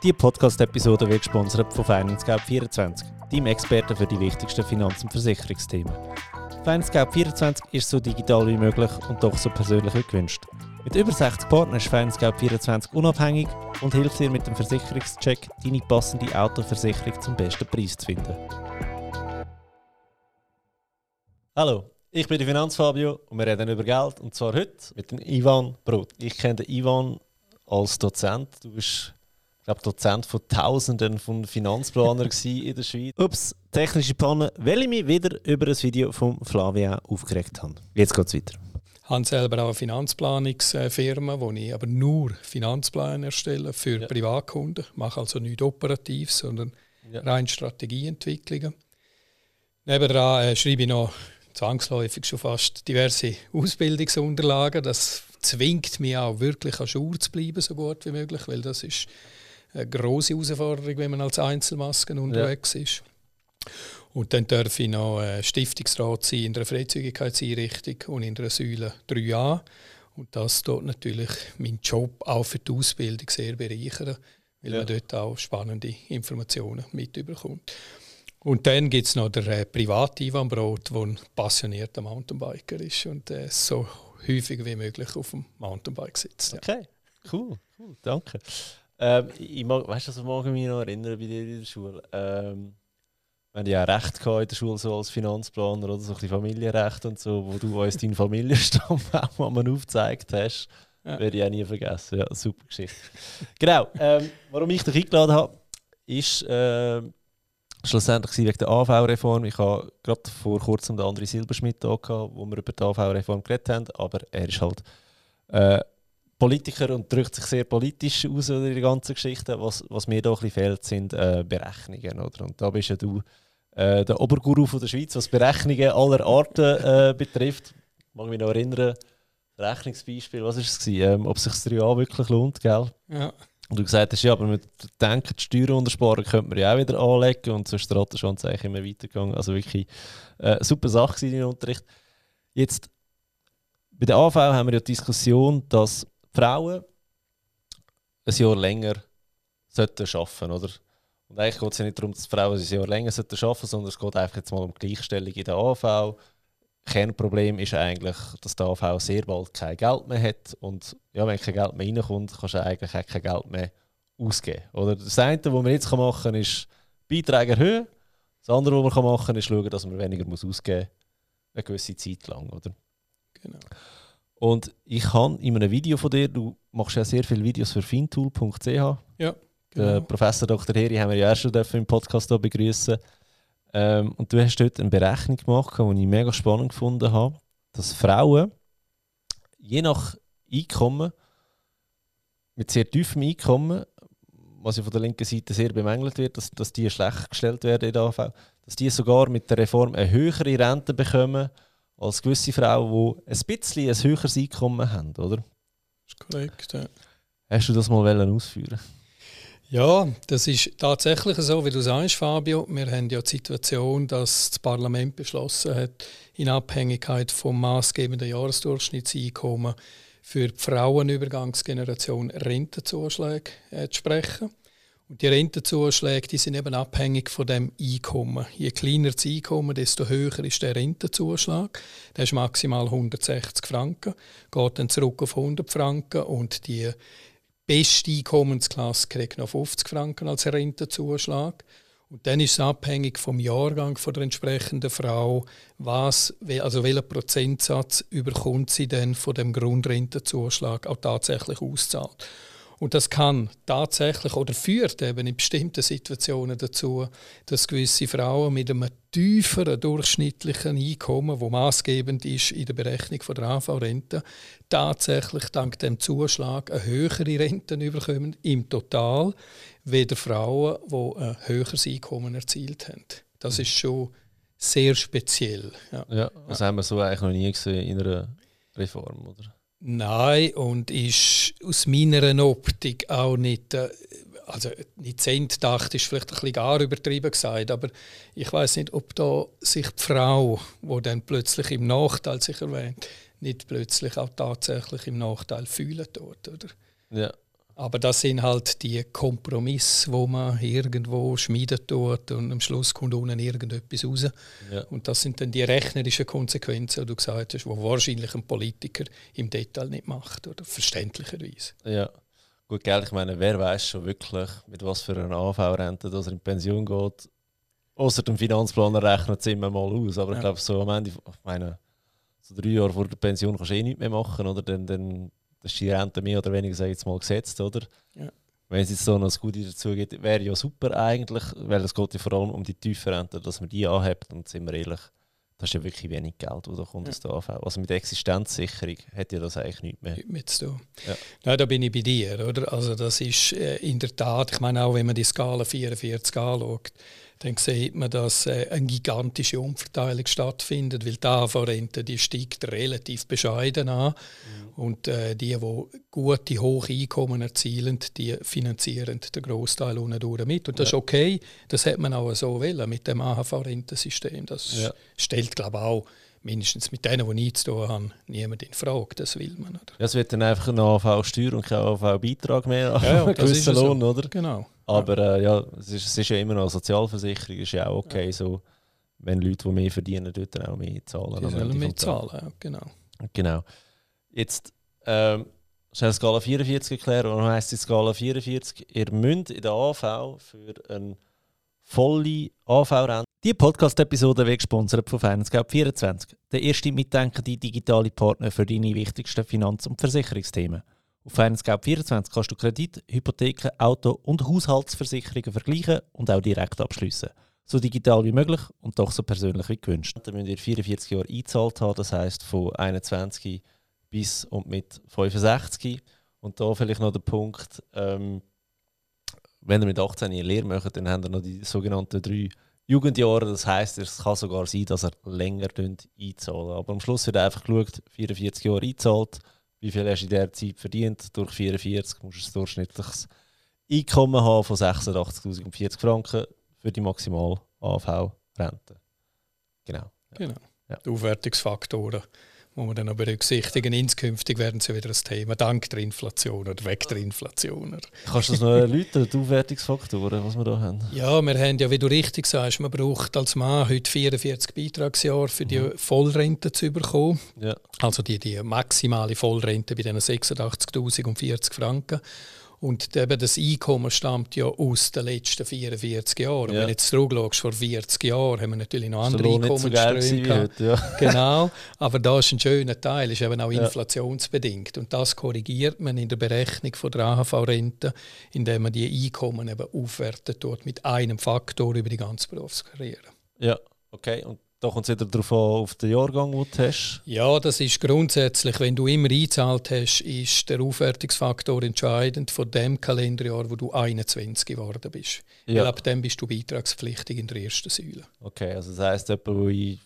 Diese Podcast-Episode wird gesponsert von FinanceGap24, deinem Experten für die wichtigsten Finanz- und Versicherungsthemen. FinanceGap24 ist so digital wie möglich und doch so persönlich wie gewünscht. Mit über 60 Partnern ist FinanceGap24 unabhängig und hilft dir mit dem Versicherungscheck, deine passende Autoversicherung zum besten Preis zu finden. Hallo, ich bin der Finanzfabio und wir reden über Geld und zwar heute mit dem Ivan Brot. Ich kenne Ivan als Dozent. Du bist glaube Dozent von Tausenden von Finanzplanern in der Schweiz. Ups, technische Panne, weil ich mich wieder über ein Video von Flavia aufgeregt habe. Jetzt geht es weiter. Ich habe selber auch eine Finanzplanungsfirma, wo ich aber nur Finanzpläne erstelle für ja. Privatkunden. Ich mache also nichts Operatives, sondern ja. rein Strategieentwicklungen. Nebenan äh, schreibe ich noch zwangsläufig schon fast diverse Ausbildungsunterlagen. Das zwingt mich auch wirklich an Schur zu bleiben, so gut wie möglich, weil das ist eine große Herausforderung, wenn man als Einzelmasken unterwegs ja. ist. Und dann darf ich noch äh, Stiftungsrat sein in der Freizügigkeitseinrichtung und in der Säule 3a. Und das tut natürlich meinen Job auch für die Ausbildung sehr bereichern, weil ja. man dort auch spannende Informationen mitbekommt. Und dann gibt es noch den äh, private Ivan Brot, der ein passionierter Mountainbiker ist und äh, so häufig wie möglich auf dem Mountainbike sitzt. Ja. Okay, cool, cool, danke. Ähm, ich mag, weißt du, was ich mich noch erinnern bei dir in der Schule? Ähm, wir hatten ja Recht in der Schule so als Finanzplaner oder so ein Familienrecht und so, wo du uns deinen Familienstamm auch mal aufgezeigt hast. Ja. Werde ich auch nie vergessen. Ja, super Geschichte. genau. Ähm, warum ich dich eingeladen habe, ist äh, schlussendlich wegen der AV-Reform. Ich habe gerade vor kurzem den André Silberschmidt da gehabt, wo wir über die AV-Reform geredet haben, aber er ist halt äh, Politiker und drückt sich sehr politisch aus in der ganzen Geschichte. Was, was mir da ein bisschen fehlt, sind äh, Berechnungen. Oder? Und da bist ja du äh, der Oberguru von der Schweiz, was Berechnungen aller Arten äh, betrifft. Ich mag mich noch erinnern, Rechnungsbeispiel, was war es? Ähm, ob sich das 3A wirklich lohnt, gell? Ja. Und du gesagt hast, ja, aber mit Denken, die Steuern untersparen könnte man ja auch wieder anlegen und so ist der Rattenschwanz eigentlich immer weitergegangen. Also wirklich äh, super Sache in deinem Unterricht. Jetzt, bei der AV haben wir ja die Diskussion, dass Frauen ein Jahr länger sollten arbeiten oder? Und eigentlich geht es ja nicht darum, dass Frauen ein Jahr länger sollten arbeiten sondern es geht einfach jetzt mal um Gleichstellung in der AV. Kernproblem ist eigentlich, dass der AV sehr bald kein Geld mehr hat. Und ja, wenn kein Geld mehr reinkommt, kannst du eigentlich auch kein Geld mehr ausgeben. Oder das eine, was man jetzt machen kann, ist Beiträge erhöhen. Das andere, was man machen kann, ist schauen, dass man weniger ausgeben muss, eine gewisse Zeit lang. Oder? Genau. Und ich habe in einem Video von dir, du machst ja sehr viele Videos für fintool.ch. Ja. Genau. Der Professor Dr. Heri haben wir ja erst schon im Podcast begrüßen. Ähm, und du hast dort eine Berechnung gemacht, die ich mega spannend gefunden habe, dass Frauen je nach Einkommen, mit sehr tiefem Einkommen, was ja von der linken Seite sehr bemängelt wird, dass, dass die schlecht gestellt werden in der AV, dass die sogar mit der Reform eine höhere Rente bekommen als gewisse Frauen, die ein bisschen ein höheres Einkommen haben, oder? Das ist korrekt, ja. Hast du das mal ausführen ja, das ist tatsächlich so, wie du sagst, Fabio. Wir haben ja die Situation, dass das Parlament beschlossen hat, in Abhängigkeit vom maßgebenden Jahresdurchschnittseinkommen für die Frauenübergangsgeneration Rentenzuschläge äh, zu sprechen. Und die Rentenzuschläge die sind eben abhängig von dem Einkommen. Je kleiner das Einkommen, desto höher ist der Rentenzuschlag. Der ist maximal 160 Franken, geht dann zurück auf 100 Franken und die beste Einkommensklasse kriegt noch 50 Franken als Rentenzuschlag. Und dann ist es abhängig vom Jahrgang von der entsprechenden Frau, was, also welcher Prozentsatz überkommt sie denn von dem Grundrentenzuschlag auch tatsächlich auszahlt. Und das kann tatsächlich oder führt eben in bestimmten Situationen dazu, dass gewisse Frauen mit einem tieferen durchschnittlichen Einkommen, wo maßgebend ist in der Berechnung von der AV-Rente, tatsächlich dank dem Zuschlag eine höhere Rente bekommen im Total, weder Frauen, die ein höheres Einkommen erzielt haben. Das ist schon sehr speziell. Ja, ja das ja. haben wir so eigentlich noch nie gesehen in einer Reform, oder? Nein, und ist aus meiner Optik auch nicht, äh, also nicht Zentdacht ist vielleicht ein bisschen gar übertrieben gesagt, aber ich weiß nicht, ob da sich die Frau, wo dann plötzlich im Nachteil sich erwähnt, nicht plötzlich auch tatsächlich im Nachteil fühlen tut, oder? Ja. Aber das sind halt die Kompromisse, wo man irgendwo schmieden tut und am Schluss kommt unten irgendetwas raus. Ja. Und das sind dann die rechnerischen Konsequenzen, die du gesagt hast, die wahrscheinlich ein Politiker im Detail nicht macht, oder verständlicherweise. Ja. Gut, gell, ich meine, wer weiß schon wirklich, mit was für einer AV-Rente er in Pension geht. Außer dem Finanzplaner rechnet es immer mal aus. Aber ja. ich glaube, so am Ende, ich meine, so drei Jahre vor der Pension kannst du eh nichts mehr machen, oder? Dann, dann das ist die Rente mehr oder weniger sag ich jetzt mal gesetzt, oder? Ja. Wenn es jetzt so noch das Gute dazu gibt, wäre ja super eigentlich, weil es geht ja vor allem um die tiefen Rente, dass man die anhebt und sind wir ehrlich, das ist ja wirklich wenig Geld, das da kommt aus der AV. Also mit Existenzsicherung hätte ja das eigentlich nichts mehr. Nicht mehr zu tun. Ja. Nein, da bin ich bei dir, oder? Also das ist äh, in der Tat, ich meine auch, wenn man die Skala 44 anschaut, dann sieht man, dass äh, eine gigantische Umverteilung stattfindet, weil die AV-Rente die steigt relativ bescheiden an mhm. und äh, die, die gute, hohe Einkommen erzielen, die finanzieren den Großteil unten mit. Und das ja. ist okay, das hat man auch so wollen mit dem AHV-Rentensystem. Das ja. stellt, glaube ich, auch mindestens mit denen, die nichts zu tun haben, niemand in Frage. Das will man. Oder? Ja, es wird dann einfach eine AV-Steuer und kein AV-Beitrag mehr an ja, gewissen Lohn, so. oder? Genau. Aber äh, ja, es ist, es ist, ja immer noch Sozialversicherung, ist ja auch okay, ja. so, wenn Leute, die mehr verdienen, dort dann auch mehr zahlen. Die sollen mehr zahlen, ja, genau. Genau. Jetzt, ähm, schnell Skala 44 erklären, was heisst die Skala 44? Ihr müsst in der AV für eine volle AV-Rente die Podcast-Episode wird gesponsert von FinanceGap24, der erste mitdenkende digitale Partner für deine wichtigsten Finanz- und Versicherungsthemen. Auf FinanceGap24 kannst du Kredit, Hypotheken, Auto- und Haushaltsversicherungen vergleichen und auch direkt abschließen. So digital wie möglich und doch so persönlich wie gewünscht. Dann müsst ihr 44 Jahre eingezahlt haben, das heisst von 21 bis und mit 65. Und da vielleicht noch der Punkt, ähm, wenn ihr mit 18 eine Lehre macht, dann habt ihr noch die sogenannten drei Jugendjahre. Das heisst, es kann sogar sein, dass er länger einzahlen Aber am Schluss wird einfach geschaut, 44 Jahre einzahlt, wie viel hast du in dieser Zeit verdient. Durch 44 musst du ein durchschnittliches Einkommen haben von 86.040 Franken für die maximal AV-Rente. Genau. Genau. Ja. Die Aufwertungsfaktoren muss man dann noch berücksichtigen. Inskünftig werden sie wieder ein Thema, dank der Inflation oder weg der Inflation. Kannst du das noch erläutern, die Aufwertungsfaktoren, was wir da haben? Ja, wir haben ja, wie du richtig sagst, man braucht als Mann heute 44 Beitragsjahre für die mhm. Vollrente zu bekommen. Ja. Also die, die maximale Vollrente bei diesen 86.040 Franken. Und eben das Einkommen stammt ja aus den letzten 44 Jahren. Ja. Wenn du jetzt zurückschaust, vor 40 Jahren haben wir natürlich noch andere Einkommensströme so gehabt. Ja. Genau, aber da ist ein schöner Teil, ist eben auch ja. inflationsbedingt. Und das korrigiert man in der Berechnung von der AHV-Rente, indem man die Einkommen eben aufwertet tut mit einem Faktor über die ganze Berufskarriere. Ja, okay. Und da kommt es wieder darauf an, auf den Jahrgang, den du hast. Ja, das ist grundsätzlich, wenn du immer eingezahlt hast, ist der Aufwertungsfaktor entscheidend von dem Kalenderjahr, wo du 21 geworden bist. Ja. Weil ab dem bist du beitragspflichtig in der ersten Säule. Okay, also das heisst, jemand, der in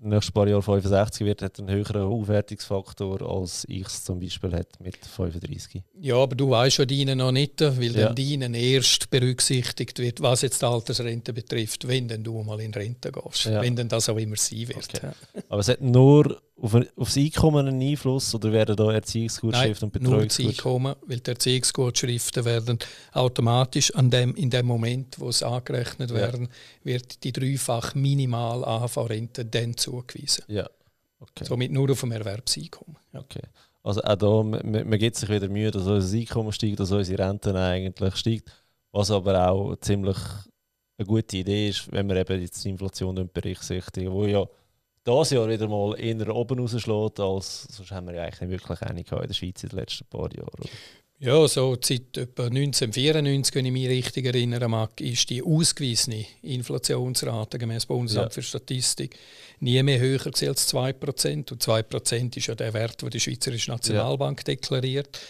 nächstes paar Jahr 65 wird, hat einen höheren Aufwertungsfaktor als ich es zum Beispiel hat mit 35. Ja, aber du weißt ja deinen noch nicht, weil ja. dann deinen erst berücksichtigt wird, was jetzt die Altersrente betrifft, wenn dann du mal in Rente gehst. Ja. Wenn dann das auch immer sein wird. Okay. Aber es hat nur auf, ein, auf das Einkommen einen Einfluss oder werden da Erziehungsgutschriften und Betreuungsgutschriften? Nur das Einkommen, weil die Erziehungsgutschriften werden automatisch an dem, in dem Moment, wo sie angerechnet werden, wird die dreifach minimal AHV-Rente dann zugewiesen. Ja. Okay. Somit nur auf dem Erwerbseinkommen. Ja. Okay. Also auch da, man, man gibt sich wieder Mühe, dass unser Einkommen steigt, dass unsere Rente eigentlich steigt. Was aber auch ziemlich eine gute Idee ist, wenn wir eben jetzt die Inflation berücksichtigen, wo ja dieses Jahr wieder mal eher oben rausschlägt, als sonst haben wir ja eigentlich nicht wirklich eine in der Schweiz in den letzten paar Jahren. Oder? Ja, so seit etwa 1994, wenn ich mich richtig erinnern mag, ist die ausgewiesene Inflationsrate gemäß Bundesamt ja. für Statistik nie mehr höher als 2%. Und 2% ist ja der Wert, den die Schweizerische Nationalbank ja. deklariert.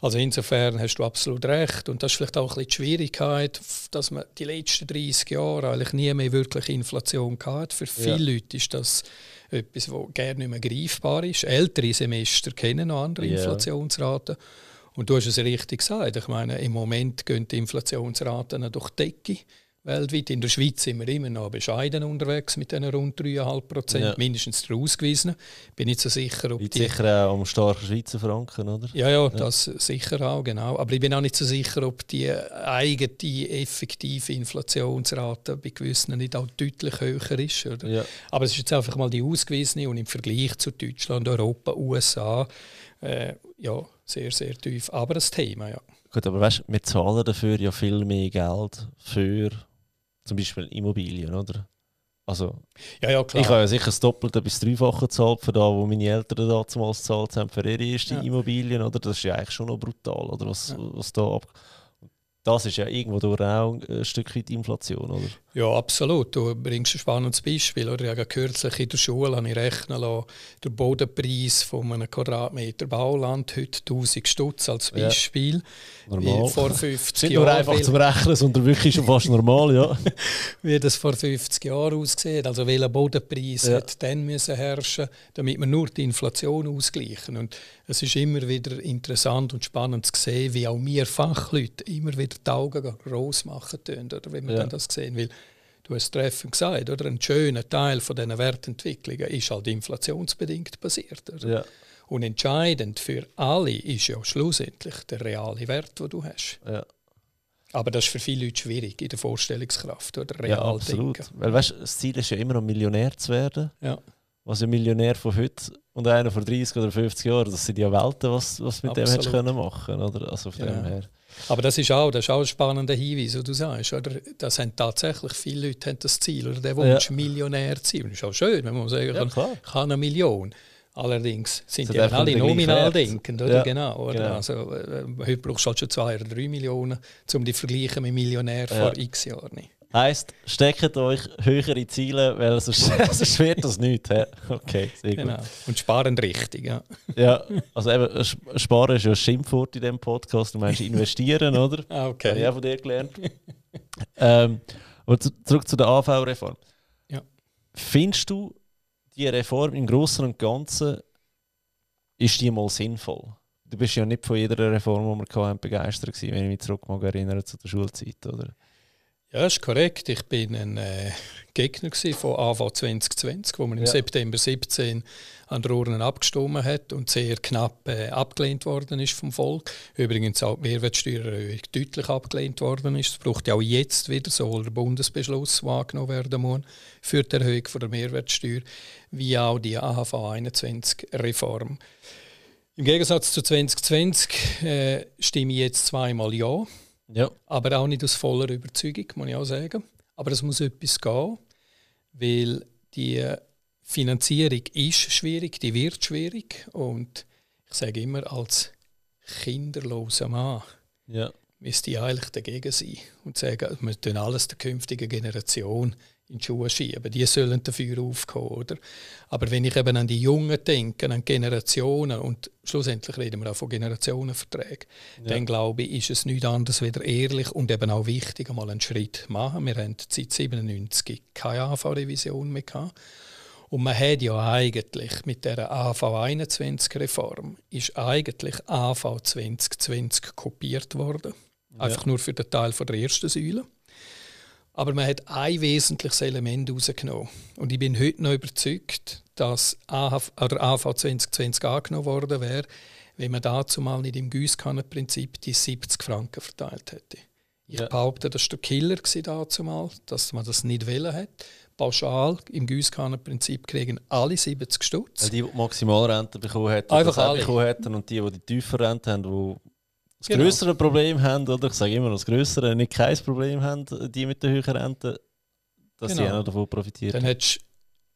Also insofern hast du absolut recht. Und das ist vielleicht auch ein bisschen die Schwierigkeit, dass man die letzten 30 Jahre eigentlich nie mehr wirklich Inflation hatte. Für viele ja. Leute ist das etwas, was gerne nicht mehr greifbar ist. Ältere Semester kennen noch andere. Inflationsraten. Und du hast es richtig gesagt. Ich meine, im Moment gehen die Inflationsraten durch die Decke weltweit. In der Schweiz sind wir immer noch bescheiden unterwegs mit diesen rund 3,5 Prozent, ja. mindestens der ausgewiesenen. Bin nicht so sicher, ob die... sicher auch um starken Schweizer Franken, oder? Ja, ja, das sicher auch, genau. Aber ich bin auch nicht so sicher, ob die eigene effektive Inflationsrate bei gewissen nicht auch deutlich höher ist. Oder? Ja. Aber es ist jetzt einfach mal die ausgewiesene und im Vergleich zu Deutschland, Europa, USA, äh, ja, sehr, sehr tief. Aber das Thema, ja. Gut, aber weißt, wir zahlen dafür ja viel mehr Geld für zum Beispiel Immobilien, oder? Also, ja, ja, klar. ich habe ja sicher das Doppelte bis Dreifache gezahlt für das, wo meine Eltern damals gezahlt haben für ihre erste ja. Immobilien, oder? Das ist ja eigentlich schon noch brutal, oder? Was, ja. was da ab das ist ja irgendwo durch auch ein Stück weit Inflation, oder? Ja, absolut. Du bringst ein spannendes Beispiel. Oder? Ich habe kürzlich in der Schule habe ich rechnen lassen, der Bodenpreis von einem Quadratmeter Bauland heute 1000 Stutz als Beispiel. Ja. Normal. vor 50 Jahren. Nicht nur einfach zum Rechnen, sondern wirklich schon fast normal, ja. wie das vor 50 Jahren aussieht. Also welcher Bodenpreis ja. hat dann müssen herrschen, damit wir nur die Inflation ausgleichen. Und es ist immer wieder interessant und spannend zu sehen, wie auch wir Fachleute immer wieder die Augen groß machen tun, oder wenn man ja. das sehen will. Du hast treffend gesagt, oder? Ein schöner Teil von diesen Wertentwicklungen ist halt inflationsbedingt basiert. Ja. Und entscheidend für alle ist ja schlussendlich der reale Wert, den du hast. Ja. Aber das ist für viele Leute schwierig in der Vorstellungskraft oder real ja, absolut. Denken. Weil weißt, das Ziel ist ja immer noch Millionär zu werden. Ja. Was ein Millionär von heute und einer von 30 oder 50 Jahren, das sind ja Welten, was, was mit absolut. dem hättest können machen, oder? Also von ja. dem her. Aber das ist auch, das ist auch ein spannender Hinweis, was du sagst. Oder? Das haben tatsächlich viele Leute haben das Ziel, oder der Wunsch, ja. Millionär zu sein. das ist auch schön, wenn man sagen kann, ja, kann eine Million. Allerdings sind so die alle nominal denkend, oder? Ja, genau, oder? Genau. Also, äh, heute brauchst du halt schon zwei oder drei Millionen, um die zu vergleichen mit Millionär vor x Jahren. Heisst, steckt euch höhere Ziele, weil sonst, sonst wird das nicht. He? Okay, sehr gut. Genau. Und sparen richtig, ja. ja, also eben, sparen ist ja ein Schimpfwort in diesem Podcast. Du meinst investieren, oder? Ah, okay. Habe ich auch von dir gelernt. ähm, aber zurück zu der AV-Reform. Ja. Findest du, die Reform im Großen und Ganzen, ist die mal sinnvoll? Du bist ja nicht von jeder Reform, die wir hatten, begeistert gewesen, wenn ich mich zurück erinnere zu der Schulzeit, oder? Ja, das ist korrekt. Ich bin ein äh, Gegner von AVA 2020, wo man im ja. September 17 an der Urne abgestimmt hat und sehr knapp äh, abgelehnt worden ist vom Volk. Übrigens auch die Mehrwertsteuererhöhung deutlich abgelehnt worden ist. Es braucht ja auch jetzt wieder sowohl der Bundesbeschluss, der angenommen werden muss, für die Erhöhung von der Mehrwertsteuer, wie auch die AHV 21 Reform. Im Gegensatz zu 2020 äh, stimme ich jetzt zweimal Ja ja. Aber auch nicht aus voller Überzeugung, muss ich auch sagen. Aber es muss etwas gehen, weil die Finanzierung ist schwierig, die wird schwierig. Und ich sage immer, als kinderloser Mann ja. müsste ich eigentlich dagegen sein und sagen, wir tun alles der künftigen Generation in die Schuhe schieben. Die sollen dafür aufkommen. Oder? Aber wenn ich eben an die Jungen denke, an Generationen, und schlussendlich reden wir auch von Generationenverträgen, ja. dann glaube ich, ist es nichts anderes wieder ehrlich und eben auch wichtig, einmal einen Schritt machen. Wir haben seit 1997 keine AV-Revision mehr gehabt. Und man hat ja eigentlich mit der AV 21-Reform ist eigentlich AV 2020 kopiert worden. Ja. Einfach nur für den Teil von der ersten Säule. Aber man hat ein wesentliches Element herausgenommen. Und ich bin heute noch überzeugt, dass AV, oder AV 2020 angenommen worden wäre, wenn man dazu mal nicht im Gießkannenprinzip die 70 Franken verteilt hätte. Ich ja. behaupte, das war der Killer dazu mal, dass man das nicht wählen hat. Pauschal im Gießkannenprinzip kriegen alle 70 Stutz. die, die Maximalrente bekommen hätten, Einfach alle. bekommen hätten und die, die die tiefe Rente haben, die das genau. größere Problem haben, oder ich sage immer das größere, nicht kein Problem haben, die mit der höheren Rente, dass genau. die auch davon profitieren. Dann hättest du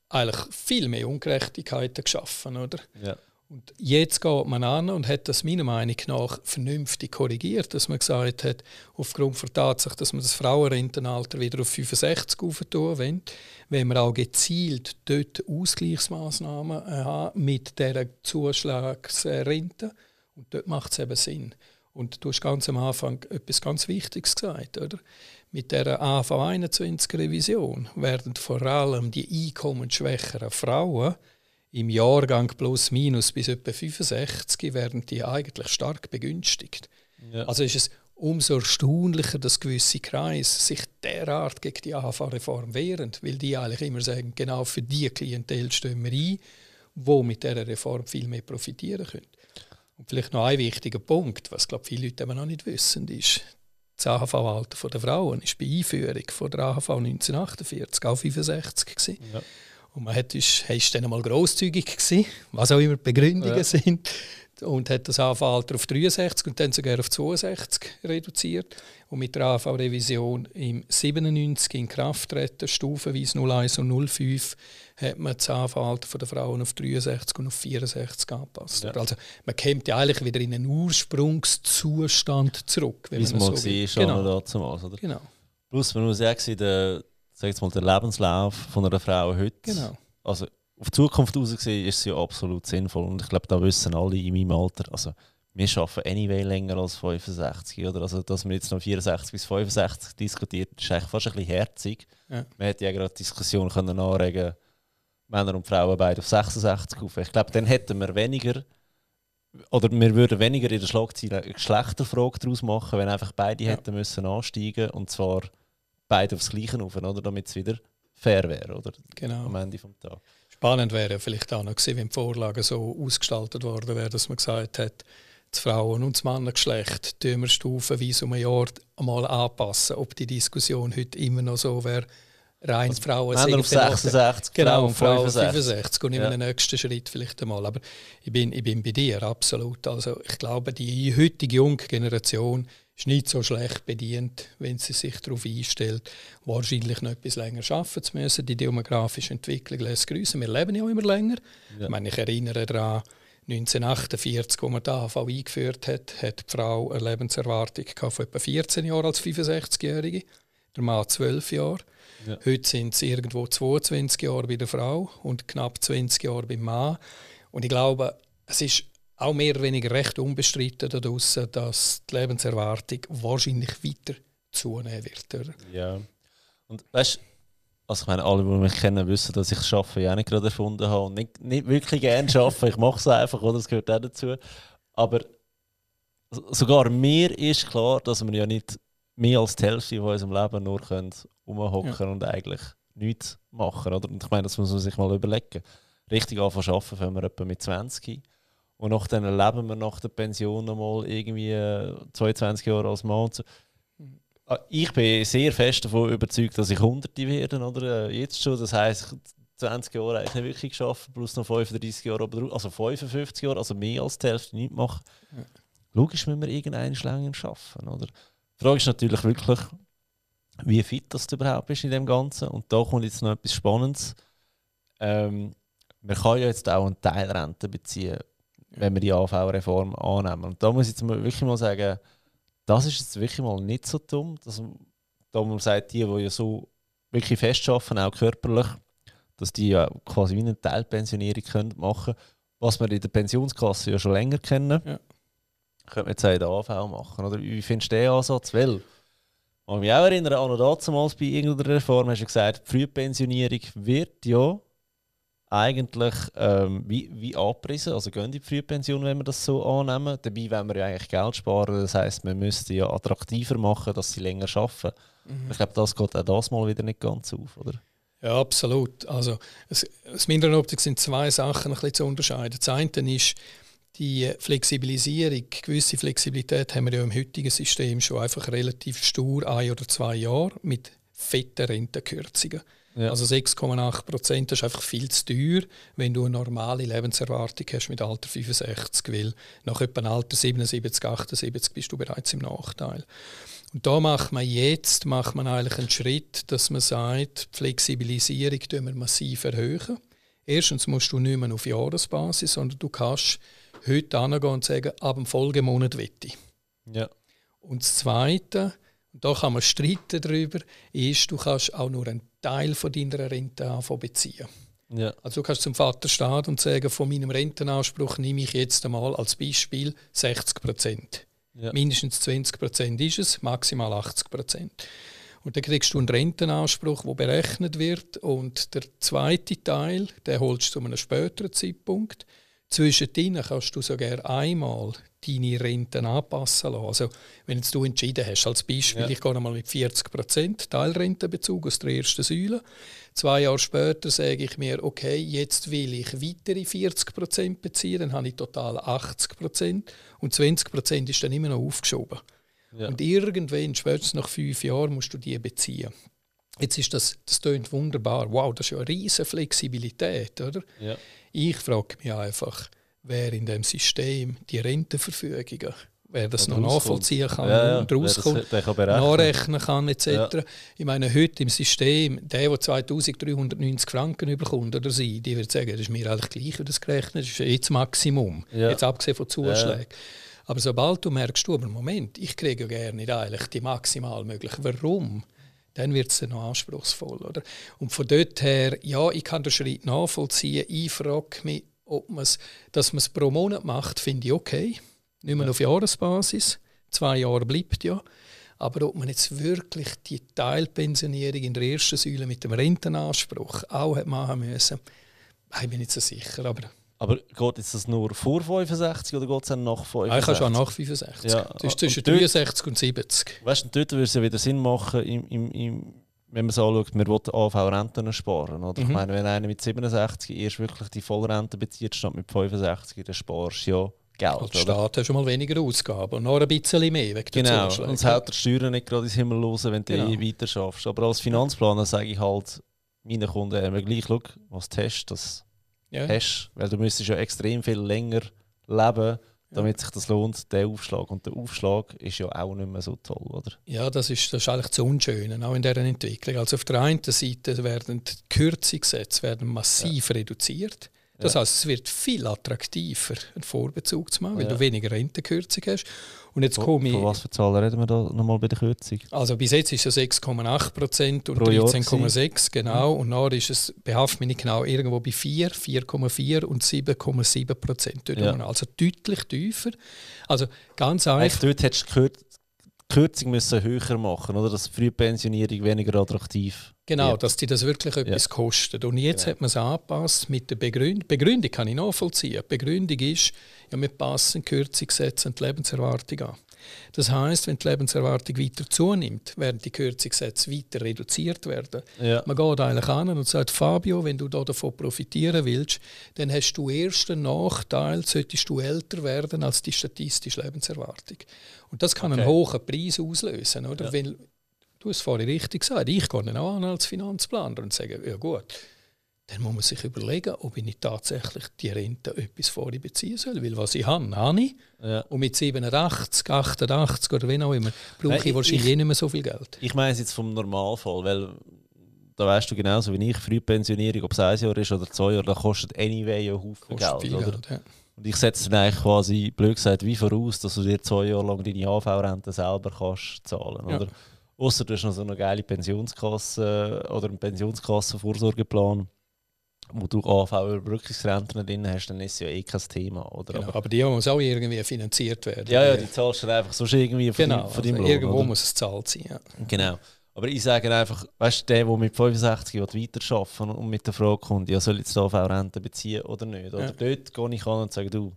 eigentlich viel mehr Ungerechtigkeiten geschaffen, oder? Ja. Und jetzt geht man an und hat das meiner Meinung nach vernünftig korrigiert, dass man gesagt hat, aufgrund der Tatsache, dass man das Frauenrentenalter wieder auf 65 aufentun will, wenn man auch gezielt dort Ausgleichsmaßnahmen äh, haben mit dieser Zuschlagsrente. Und dort macht es eben Sinn. Und du hast ganz am Anfang etwas ganz Wichtiges gesagt, oder? Mit der AV 21 Revision werden vor allem die einkommensschwächeren Frauen im Jahrgang plus minus bis etwa 65 werden die eigentlich stark begünstigt. Ja. Also ist es umso erstaunlicher, dass gewisse Kreise sich derart gegen die AHV-Reform wehren, weil die eigentlich immer sagen, genau für die Klientel stehen wir ein, wo mit dieser Reform viel mehr profitieren können. Und vielleicht noch ein wichtiger Punkt, was glaube viele Leute noch nicht wissen, ist, das AHV-Alter der Frauen ist bei Einführung von der AHV 1948 auch 65 gewesen. Ja. Und man hat, ist, ist dann einmal grosszügig gewesen, was auch immer die Begründungen ja. sind und hat das AV-Alter auf 63 und dann sogar auf 62 reduziert. Und mit der AV-Revision im 97 in Kraft treten, stufenweise 01 und 05, hat man das AV-Alter der Frauen auf 63 und auf 64 angepasst. Ja. Also man kommt ja eigentlich wieder in einen Ursprungszustand zurück. Wenn Wie man so will. schon genau. damals, oder? Genau. Plus, man muss sagen, der, mal, der Lebenslauf von einer Frau heute, genau. also auf die Zukunft gesehen, ist es ja absolut sinnvoll. Und ich glaube, da wissen alle in meinem Alter, also wir arbeiten anyway länger als 65. Oder? Also, dass man jetzt noch 64 bis 65 diskutiert, ist eigentlich fast ein bisschen herzig. Ja. Man hätte ja gerade die Diskussion können anregen Männer und Frauen beide auf 66 auf. Ich glaube, dann hätten wir weniger, oder wir würden weniger in der Schlagzeile eine Geschlechterfrage daraus machen, wenn einfach beide ja. hätten müssen ansteigen und zwar beide aufs Gleiche auf, oder? damit es wieder fair wäre, oder? Genau. Am Ende des Tages. Spannend wäre vielleicht auch noch gewesen, wenn die Vorlage so ausgestaltet worden wäre, dass man gesagt hat, das Frauen- und das Mannengeschlecht tun wir stufenweise um ein Jahr einmal anpassen. Ob die Diskussion heute immer noch so wäre, rein also Frauen Männer auf 66, genau, Frauen, Frauen auf 65 und ja. in einem nächsten Schritt vielleicht einmal. Aber ich bin, ich bin bei dir, absolut. Also ich glaube, die heutige junge Generation ist nicht so schlecht bedient, wenn sie sich darauf einstellt, wahrscheinlich noch etwas länger arbeiten zu müssen. Die demografische Entwicklung lässt grüßen. Wir leben ja immer länger. Ja. Ich, meine, ich erinnere daran, 1948, als man die AHV eingeführt hat, hat die Frau eine Lebenserwartung von etwa 14 Jahren als 65-Jährige, der Mann 12 Jahre. Ja. Heute sind es irgendwo 22 Jahre bei der Frau und knapp 20 Jahre beim Mann. Und ich glaube, es ist auch mehr oder weniger recht unbestritten daraus, dass die Lebenserwartung wahrscheinlich weiter zunehmen wird. Ja. Und weißt du, also ich meine, alle, die mich kennen, wissen, dass ich das Arbeiten ja nicht gerade erfunden habe und nicht, nicht wirklich gerne arbeite. ich mache es einfach, oder? Das gehört auch dazu. Aber sogar mir ist klar, dass wir ja nicht mehr als die Hälfte von unserem Leben nur rumhocken ja. und eigentlich nichts machen. Oder? Und ich meine, das muss man sich mal überlegen. Richtig anfangen zu arbeiten, wenn wir etwa mit 20 und nachdem leben wir nach der Pension noch mal irgendwie 22 äh, Jahre als Mann. Ah, ich bin sehr fest davon überzeugt, dass ich Hunderte werde, oder? Äh, jetzt schon. Das heisst, 20 Jahre eigentlich nicht wirklich geschafft, plus noch 35 Jahre, also 55 Jahre, also mehr als die Hälfte nicht machen. Ja. Logisch müssen wir irgendeinen länger schaffen, oder? Die Frage ist natürlich wirklich, wie fit das du überhaupt bist in dem Ganzen. Und da kommt jetzt noch etwas Spannendes. Ähm, man kann ja jetzt auch eine Teilrente beziehen wenn wir die AV-Reform annehmen. Und da muss ich jetzt wirklich mal sagen, das ist jetzt wirklich mal nicht so dumm, dass da man sagt, die, die ja so wirklich fest arbeiten, auch körperlich, dass die ja quasi wie eine Teilpensionierung können machen können, was wir in der Pensionskasse ja schon länger kennen. Ja. Könnte man jetzt auch in der AV machen. Oder wie findest du den Ansatz? Weil, ich mich auch erinnern, noch damals bei irgendeiner Reform hast du gesagt, die Frühpensionierung wird ja eigentlich ähm, wie, wie abgerissen. Also gehen die Frühpension, wenn wir das so annehmen. Dabei wollen wir ja eigentlich Geld sparen. Das heisst, wir müssten ja attraktiver machen, dass sie länger arbeiten. Mhm. Ich glaube, das geht auch das mal wieder nicht ganz auf, oder? Ja, absolut. Also, es, aus meiner Optik sind zwei Sachen ein bisschen zu unterscheiden. Das eine ist die Flexibilisierung. Gewisse Flexibilität haben wir ja im heutigen System schon einfach relativ stur, ein oder zwei Jahre mit fetten Rentenkürzungen. Ja. Also 6,8 Prozent ist einfach viel zu teuer, wenn du eine normale Lebenserwartung hast mit Alter 65, weil nach etwa Alter 77, 78 bist du bereits im Nachteil. Und da macht man jetzt macht man eigentlich einen Schritt, dass man sagt, die Flexibilisierung wir massiv erhöhen. Erstens musst du nicht mehr auf Jahresbasis, sondern du kannst heute angehen und sagen, ab dem Folgemonat wette ich. Ja. Und das Zweite, und da kann man streiten darüber, ist, du kannst auch nur einen Teil von deiner Rente beziehen. Ja. Also du kannst zum Vater stehen und sagen, von meinem Rentenanspruch nehme ich jetzt einmal als Beispiel 60 Prozent. Ja. Mindestens 20 Prozent ist es, maximal 80 Prozent. Und dann kriegst du einen Rentenanspruch, der berechnet wird. Und der zweite Teil, den holst du zu einem späteren Zeitpunkt. Zwischendrin kannst du sogar einmal deine Renten anpassen lassen. Also, wenn jetzt du entschieden hast, als Beispiel, ja. ich gehe einmal mit 40% Teilrentenbezug aus der ersten Säule. Zwei Jahre später sage ich mir, okay, jetzt will ich weitere 40% beziehen, dann habe ich total 80% und 20% ist dann immer noch aufgeschoben. Ja. Und irgendwann, spätestens nach fünf Jahren, musst du die beziehen. Jetzt ist das, das klingt wunderbar. Wow, das ist ja eine riesige Flexibilität, oder? Ja. Ich frage mich einfach, wer in dem System die Rentenverfügungen, wer das noch nachvollziehen kann ja, und rauskommt, kann nachrechnen kann etc. Ja. Ich meine, heute im System, der, der 2390 Franken bekommt oder sie, die wird sagen, das ist mir eigentlich gleich, wie das gerechnet ist, das ist jetzt das Maximum, ja. jetzt abgesehen von Zuschlägen. Aber sobald du merkst, du, aber Moment, ich kriege ja gerne eigentlich die maximal mögliche. Warum? Dann wird es noch anspruchsvoll. Oder? Und von dort her, ja, ich kann den Schritt nachvollziehen. Ich frage mich, ob man's, dass man es pro Monat macht, finde ich okay. Nicht mehr ja. auf Jahresbasis. Zwei Jahre bleibt ja. Aber ob man jetzt wirklich die Teilpensionierung in der ersten Säule mit dem Rentenanspruch auch hat machen müssen, ich bin nicht so sicher. Aber, aber geht jetzt das nur vor 65 oder geht es dann nach 65? ich kann schon nach 65. Ja. Das ist zwischen und 63 und 70. Weißt du, dort würde es ja wieder Sinn machen, im, im, im wenn man es anschaut, man will AV-Renten sparen. Oder? Mhm. Ich meine, wenn einer mit 67 erst wirklich die Vollrente bezieht, statt mit 65, dann sparst du ja Geld. Als Staat hast du schon mal weniger Ausgaben und noch ein bisschen mehr wegen Genau, und es hält die Steuern nicht gerade ins Himmel los, wenn du genau. eh weiter schaffst. Aber als Finanzplaner sage ich halt meinen Kunden immer gleich, schau, was du hast, das ja. hast Weil du müsstest ja extrem viel länger leben, damit sich das lohnt, der Aufschlag. Und der Aufschlag ist ja auch nicht mehr so toll, oder? Ja, das ist, das ist eigentlich das Unschöne, auch in dieser Entwicklung. Also auf der einen Seite werden die Kürzungssätze werden massiv ja. reduziert. Das heißt, es wird viel attraktiver, einen Vorbezug zu machen, weil ja. du weniger Rentenkürzung hast. Und jetzt komme ich. Von was für Zahlen reden wir da nochmal bei der Kürzung? Also bis jetzt ist es 6,8 Prozent und 13,6 genau. Mhm. Und nachher ist es, behaft mich genau, irgendwo bei 4, 4,4 und 7,7 Prozent. Ja. Also deutlich tiefer. Also ganz einfach. Dort hättest du Kürzung müssen höher machen, oder? Dass Frühpensionierung weniger attraktiv Genau, dass die das wirklich etwas ja. kostet. Und jetzt genau. hat man es angepasst mit der Begründung. Begründung kann ich nachvollziehen. Begründung ist, ja, wir passen Kürzungssätze und die Lebenserwartung an. Das heißt, wenn die Lebenserwartung weiter zunimmt, werden die Kürzungssätze weiter reduziert werden. Ja. Man geht eigentlich an und sagt, Fabio, wenn du da davon profitieren willst, dann hast du erst einen Nachteil, solltest du älter werden als die statistische Lebenserwartung. Und das kann okay. einen hohen Preis auslösen. Oder? Ja. Weil, du hast vorhin richtig gesagt, ich gehe auch an als Finanzplaner und sage, ja gut, dann muss man sich überlegen, ob ich nicht tatsächlich die Rente etwas vorher beziehen soll. Weil was ich habe, habe ich. Ja. Und mit 87, 88 oder wie auch immer, brauche Nein, ich wahrscheinlich ich, eh nicht mehr so viel Geld. Ich meine es jetzt vom Normalfall, weil da weißt du genauso wie ich, Frühpensionierung, ob es ein Jahr ist oder zwei Jahre, da kostet anyway ein Haufen Geld. Viel oder? Geld ja. Und ich setze dann eigentlich quasi, blöd gesagt, wie voraus, dass du dir zwei Jahre lang deine AV-Rente selber kannst zahlen ja. Außer du hast noch so eine geile Pensionskasse oder einen Pensionskassenvorsorgeplan wo du AV-Überbrückungsrenten drin hast, dann ist es ja eh kein Thema. Oder? Genau, aber die muss auch irgendwie finanziert werden. Ja, ja, die zahlst du einfach so irgendwie von, genau, von deinem also Lohn. Irgendwo oder? muss es zahlt sein. Ja. Genau. Aber ich sage einfach, weißt du, der, der mit 65 weiterarbeiten und mit der Frage kommt, ja, soll ich jetzt AV-Rente beziehen oder nicht? Oder ja. dort gehe ich an und sage, du,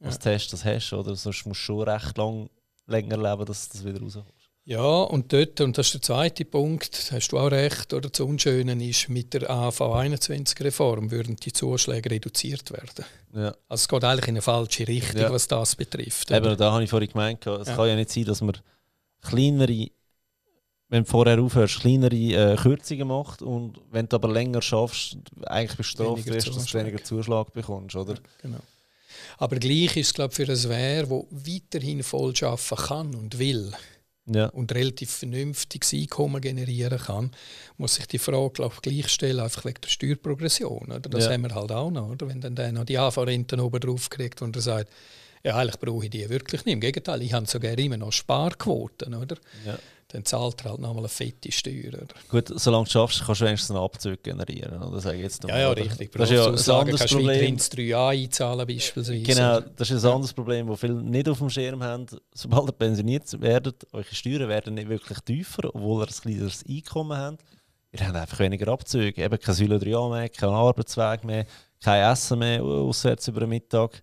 was ja. hast, das hast oder sonst musst du schon recht lang länger leben, dass du das wieder rausholst. Ja, und dort, und das ist der zweite Punkt, hast du auch recht, oder das Unschöne ist, mit der AV21-Reform würden die Zuschläge reduziert werden. Ja. Also es geht eigentlich in eine falsche Richtung, ja. was das betrifft. Eben, da habe ich vorhin gemeint, es ja. kann ja nicht sein, dass man kleinere, wenn du vorher aufhörst, kleinere äh, Kürzungen macht und wenn du aber länger schaffst, eigentlich bestraft wirst, dass du weniger Zuschlag bekommst, oder? genau. Aber gleich ist es, glaube ich, für ein Wer, der weiterhin voll arbeiten kann und will, ja. und relativ vernünftiges Einkommen generieren kann, muss sich die Frage glaub, gleich stellen, einfach wegen der Steuerprogression. Oder? Das ja. haben wir halt auch noch. Oder? Wenn dann der noch die AV-Renten oben drauf kriegt und er sagt, ja, eigentlich brauche ich die wirklich nicht. Im Gegenteil, ich habe sogar immer noch Sparquoten. Oder? Ja dann zahlt er halt nochmal eine fette Steuer. Oder? Gut, solange du schaffst, kannst du wenigstens einen Abzug generieren. Oder? Sag jetzt ja, ja, richtig. Das ist ja ein sagen, anderes kannst Problem. Kannst du 3a einzahlen beispielsweise. Genau, das ist ein anderes Problem, das viele nicht auf dem Schirm haben. Sobald ihr pensioniert werdet, eure Steuern werden nicht wirklich tiefer, obwohl ihr ein kleineres Einkommen habt. Ihr habt einfach weniger Abzüge, eben keine Säule 3a mehr, kein Arbeitsweg mehr, kein Essen mehr auswärts über den Mittag.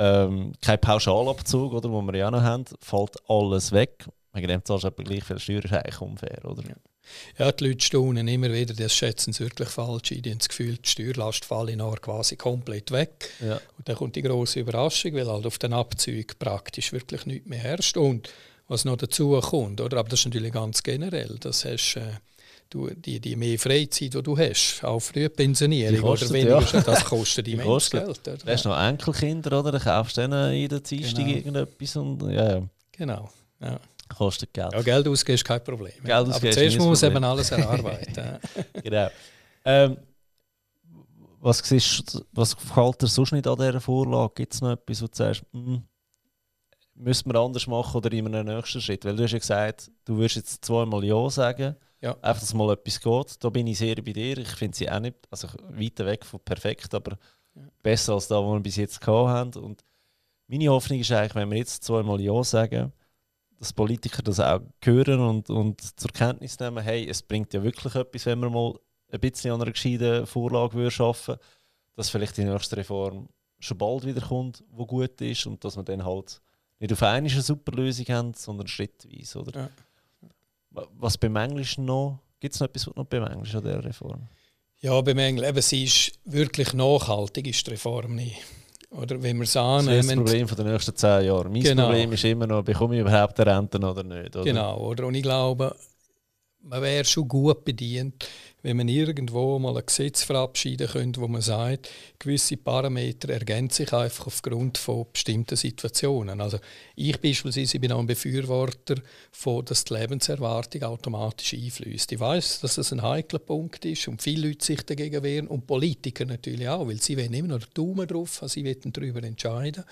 ähm, kein Pauschalabzug, oder, wo wir ja noch haben, fällt alles weg. Wegen dem zahlst du aber gleich viel Steuern, ist eigentlich unfair, oder? Ja. Ja, die Leute staunen immer wieder, das schätzen sie wirklich falsch. Die haben das Gefühl, die Steuerlast falle quasi komplett weg. Ja. Und dann kommt die große Überraschung, weil halt auf den Abzügen praktisch wirklich nichts mehr herrscht. Und was noch dazu kommt, oder? aber das ist natürlich ganz generell, das hast äh, du, die, die mehr Freizeit, die du hast, auch früh Pensionierung kostet, oder weniger, ja. das kostet Die immens kostet. Geld. Oder? Du hast noch Enkelkinder, oder? Dann kaufst du denen in der Dienstag Genau. irgendetwas und ja, Genau. Ja. Kostet Geld. ja, Geld ausgeben ist kein Problem. Geld aber ausgeben ist zuerst muss man eben alles erarbeiten. ja. Genau. Ähm, was, siehst, was gefällt dir sonst nicht an dieser Vorlage? Gibt es noch etwas, wo du sagst, mm, müssen wir anders machen oder in einem nächsten Schritt? Weil du hast ja gesagt, du würdest jetzt zweimal Ja sagen, Ja. einfach, dass mal etwas geht. Da bin ich sehr bei dir. Ich finde sie auch nicht, also weit weg von perfekt, aber besser als da, wo wir bis jetzt gehabt haben. Und meine Hoffnung ist eigentlich, wenn wir jetzt zweimal Ja sagen, dass Politiker das auch hören und, und zur Kenntnis nehmen, hey, es bringt ja wirklich etwas, wenn wir mal ein bisschen an einer gescheiten Vorlage schaffen dass vielleicht die nächste Reform schon bald wieder kommt, wo gut ist und dass wir dann halt nicht auf einmal eine super Lösung haben, sondern schrittweise, oder? Ja. Wa- Was bemängelst du noch? Gibt es noch etwas, was du noch bemängelst an dieser Reform? Ja, bemängeln. Eben, sie ist wirklich nachhaltig, ist die Reform nicht. Oder wenn wir es Das ist das annehmen. Problem von den nächsten zehn Jahren. Mein Genau. Problem ist immer noch, bekomme ich überhaupt eine Rente oder nicht? Oder? Genau, oder? Und ich glaube, man wäre schon gut bedient, wenn man irgendwo mal ein Gesetz verabschieden könnte, wo man sagt, gewisse Parameter ergänzen sich einfach aufgrund von bestimmten Situationen. Also ich beispielsweise bin auch ein Befürworter von, dass die Lebenserwartung automatisch einfließt. Ich weiß, dass das ein heikler Punkt ist und viele Leute sich dagegen wehren und Politiker natürlich auch, weil sie wollen immer noch den Daumen drauf, also sie wollen darüber entscheiden.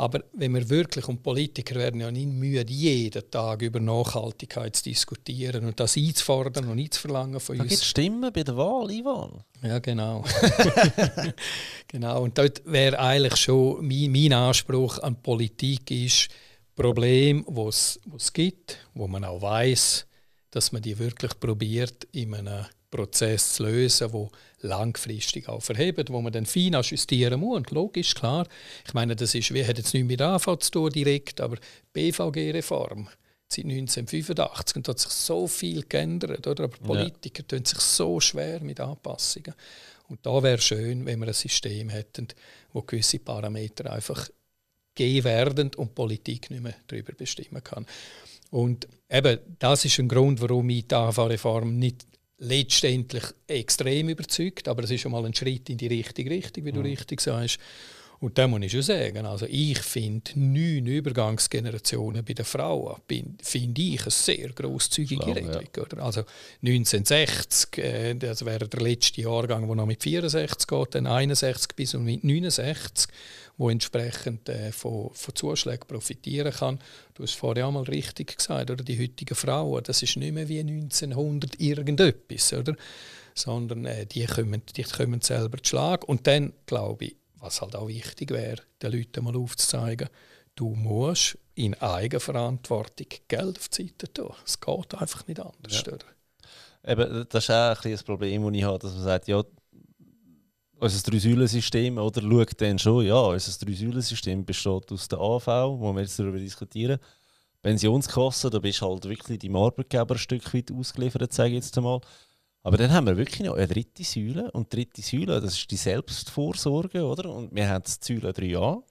Aber wenn wir wirklich, und Politiker werden ja nicht müde, jeden Tag über Nachhaltigkeit zu diskutieren und das einzufordern und einzuverlangen von Da gibt es uns. Stimmen bei der Wahl, Ivan. Ja, genau. genau. Und dort wäre eigentlich schon mein, mein Anspruch an Politik ist, Probleme, die es die es gibt, wo man auch weiß, dass man die wirklich probiert, in einem Prozess zu lösen, wo langfristig auch verhebt, wo man dann fein justieren muss. Und logisch, klar. Ich meine, das ist, wir haben jetzt nicht mit AV zu tun direkt, aber BVG-Reform seit 1985 und da hat sich so viel geändert, oder? Aber Politiker tun sich so schwer mit Anpassungen. Und da wäre schön, wenn wir ein System hätten, wo gewisse Parameter einfach gegeben werden und Politik nicht mehr darüber bestimmen kann. Und eben, das ist ein Grund, warum mich die AV-Reform nicht letztendlich extrem überzeugt, aber es ist schon mal ein Schritt in die richtige Richtung, wie du richtig sagst. Und da muss ich schon sagen, also ich finde neun Übergangsgenerationen bei den Frauen finde ich eine sehr grosszügige Regelung. Oder? Also 1960, äh, das wäre der letzte Jahrgang, der noch mit 64 geht, dann 61 bis und mit 69, wo entsprechend äh, von, von Zuschlägen profitieren kann. Du hast vorher auch mal richtig gesagt, oder? die heutigen Frauen, das ist nicht mehr wie 1900 irgendetwas, oder? sondern äh, die, kommen, die kommen selber zu Schlag. Und dann, glaube ich, was halt auch wichtig wäre, den Leuten mal aufzuzeigen, du musst in Eigenverantwortung Geld auf die Seite tun. Es geht einfach nicht anders. Ja. Oder? Eben, das ist auch ein das Problem, das ich habe, dass man sagt, ja, unser Drei-Säulen-System, oder schaut dann schon, ja, unser Drei-Säulen-System besteht aus der AV, wo wir jetzt darüber diskutieren. Pensionskasse, da bist du halt wirklich deinem Arbeitgeber ein Stück weit ausgeliefert, sage ich jetzt einmal. Aber dann haben wir wirklich noch eine dritte Säule. Und die dritte Säule, das ist die Selbstvorsorge, oder? Und wir haben die Säule 3a.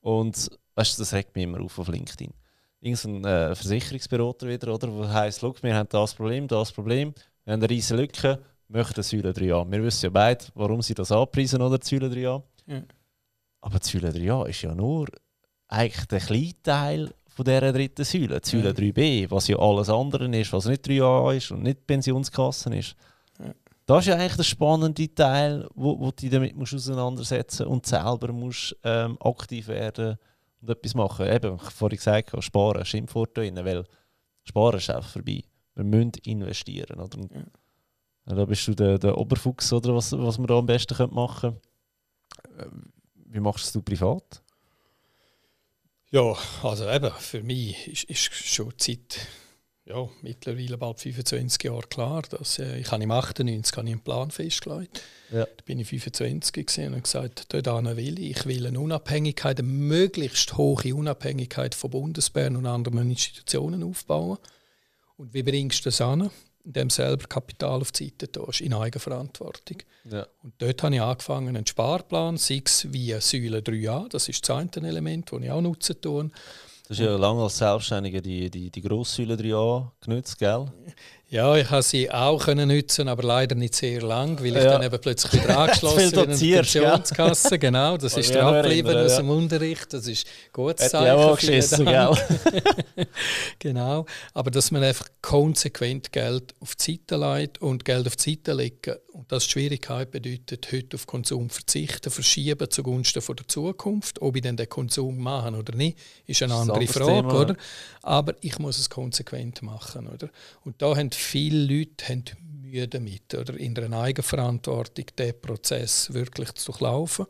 Und weißt du, das regt mich immer auf auf LinkedIn. Irgendein äh, Versicherungsberater wieder, oder? Der heisst, schau, wir haben das Problem, das Problem, wir haben eine riesige Lücke, möchten Säule 3a. Wir wissen ja beide, warum sie das anpreisen, oder? Die Säule 3a. Ja. Aber die Säule 3a ist ja nur eigentlich der kleine Teil von dieser dritten Säule. Die Säule Ja. 3b, was ja alles andere ist, was nicht 3a ist und nicht Pensionskassen ist. Ja. Das ist ja eigentlich der spannende Teil, wo, wo du dich damit musst auseinandersetzen und selber musst, ähm, aktiv werden und etwas machen. Eben, ich vorhin gesagt, habe, sparen, Schimpfwort da drin, weil sparen ist einfach vorbei. Wir müssen investieren. Oder? Und, Ja. ja, Da bist du der, der Oberfuchs, oder, was, was wir da am besten machen können. Wie machst du es privat? Ja, also eben, für mich ist, ist schon Zeit ja, mittlerweile bald 25 Jahre klar. Dass, äh, ich habe im 98 habe ich einen Plan festgelegt. Ja. Da bin ich 25 und habe gesagt, dort will ich. Ich will eine Unabhängigkeit, eine möglichst hohe Unabhängigkeit von Bundesbären und anderen Institutionen aufbauen. Und wie bringst du das an? Indem du selber Kapital auf die Seite tust, in Eigenverantwortung. Ja. Und dort habe ich angefangen, einen Sparplan, sei es via Säule 3a, das ist das eine Element, das ich auch nutzen tue Du hast ja lange als Selbstständiger die, die, die Grosssäule 3a genutzt, gell? Ja, ich habe sie auch können nutzen, aber leider nicht sehr lang, weil ich ja. dann eben plötzlich wieder angeschlossen bin in die Pensionskasse. Genau, das ist dran geblieben aus dem Unterricht. Das ist gut Zeichen. Ja auch geschissen, gell? genau, aber dass man einfach konsequent Geld auf die Seite legt und Geld auf die Seite legen und das Schwierigkeit bedeutet, heute auf Konsum verzichten, verschieben zugunsten von der Zukunft. Ob ich dann den Konsum machen oder nicht, ist eine andere Frage, Thema, oder? Aber ich muss es konsequent machen, oder? Und da haben viele Leute haben Mühe damit, oder? in einer Eigenverantwortung diesen Prozess wirklich zu durchlaufen.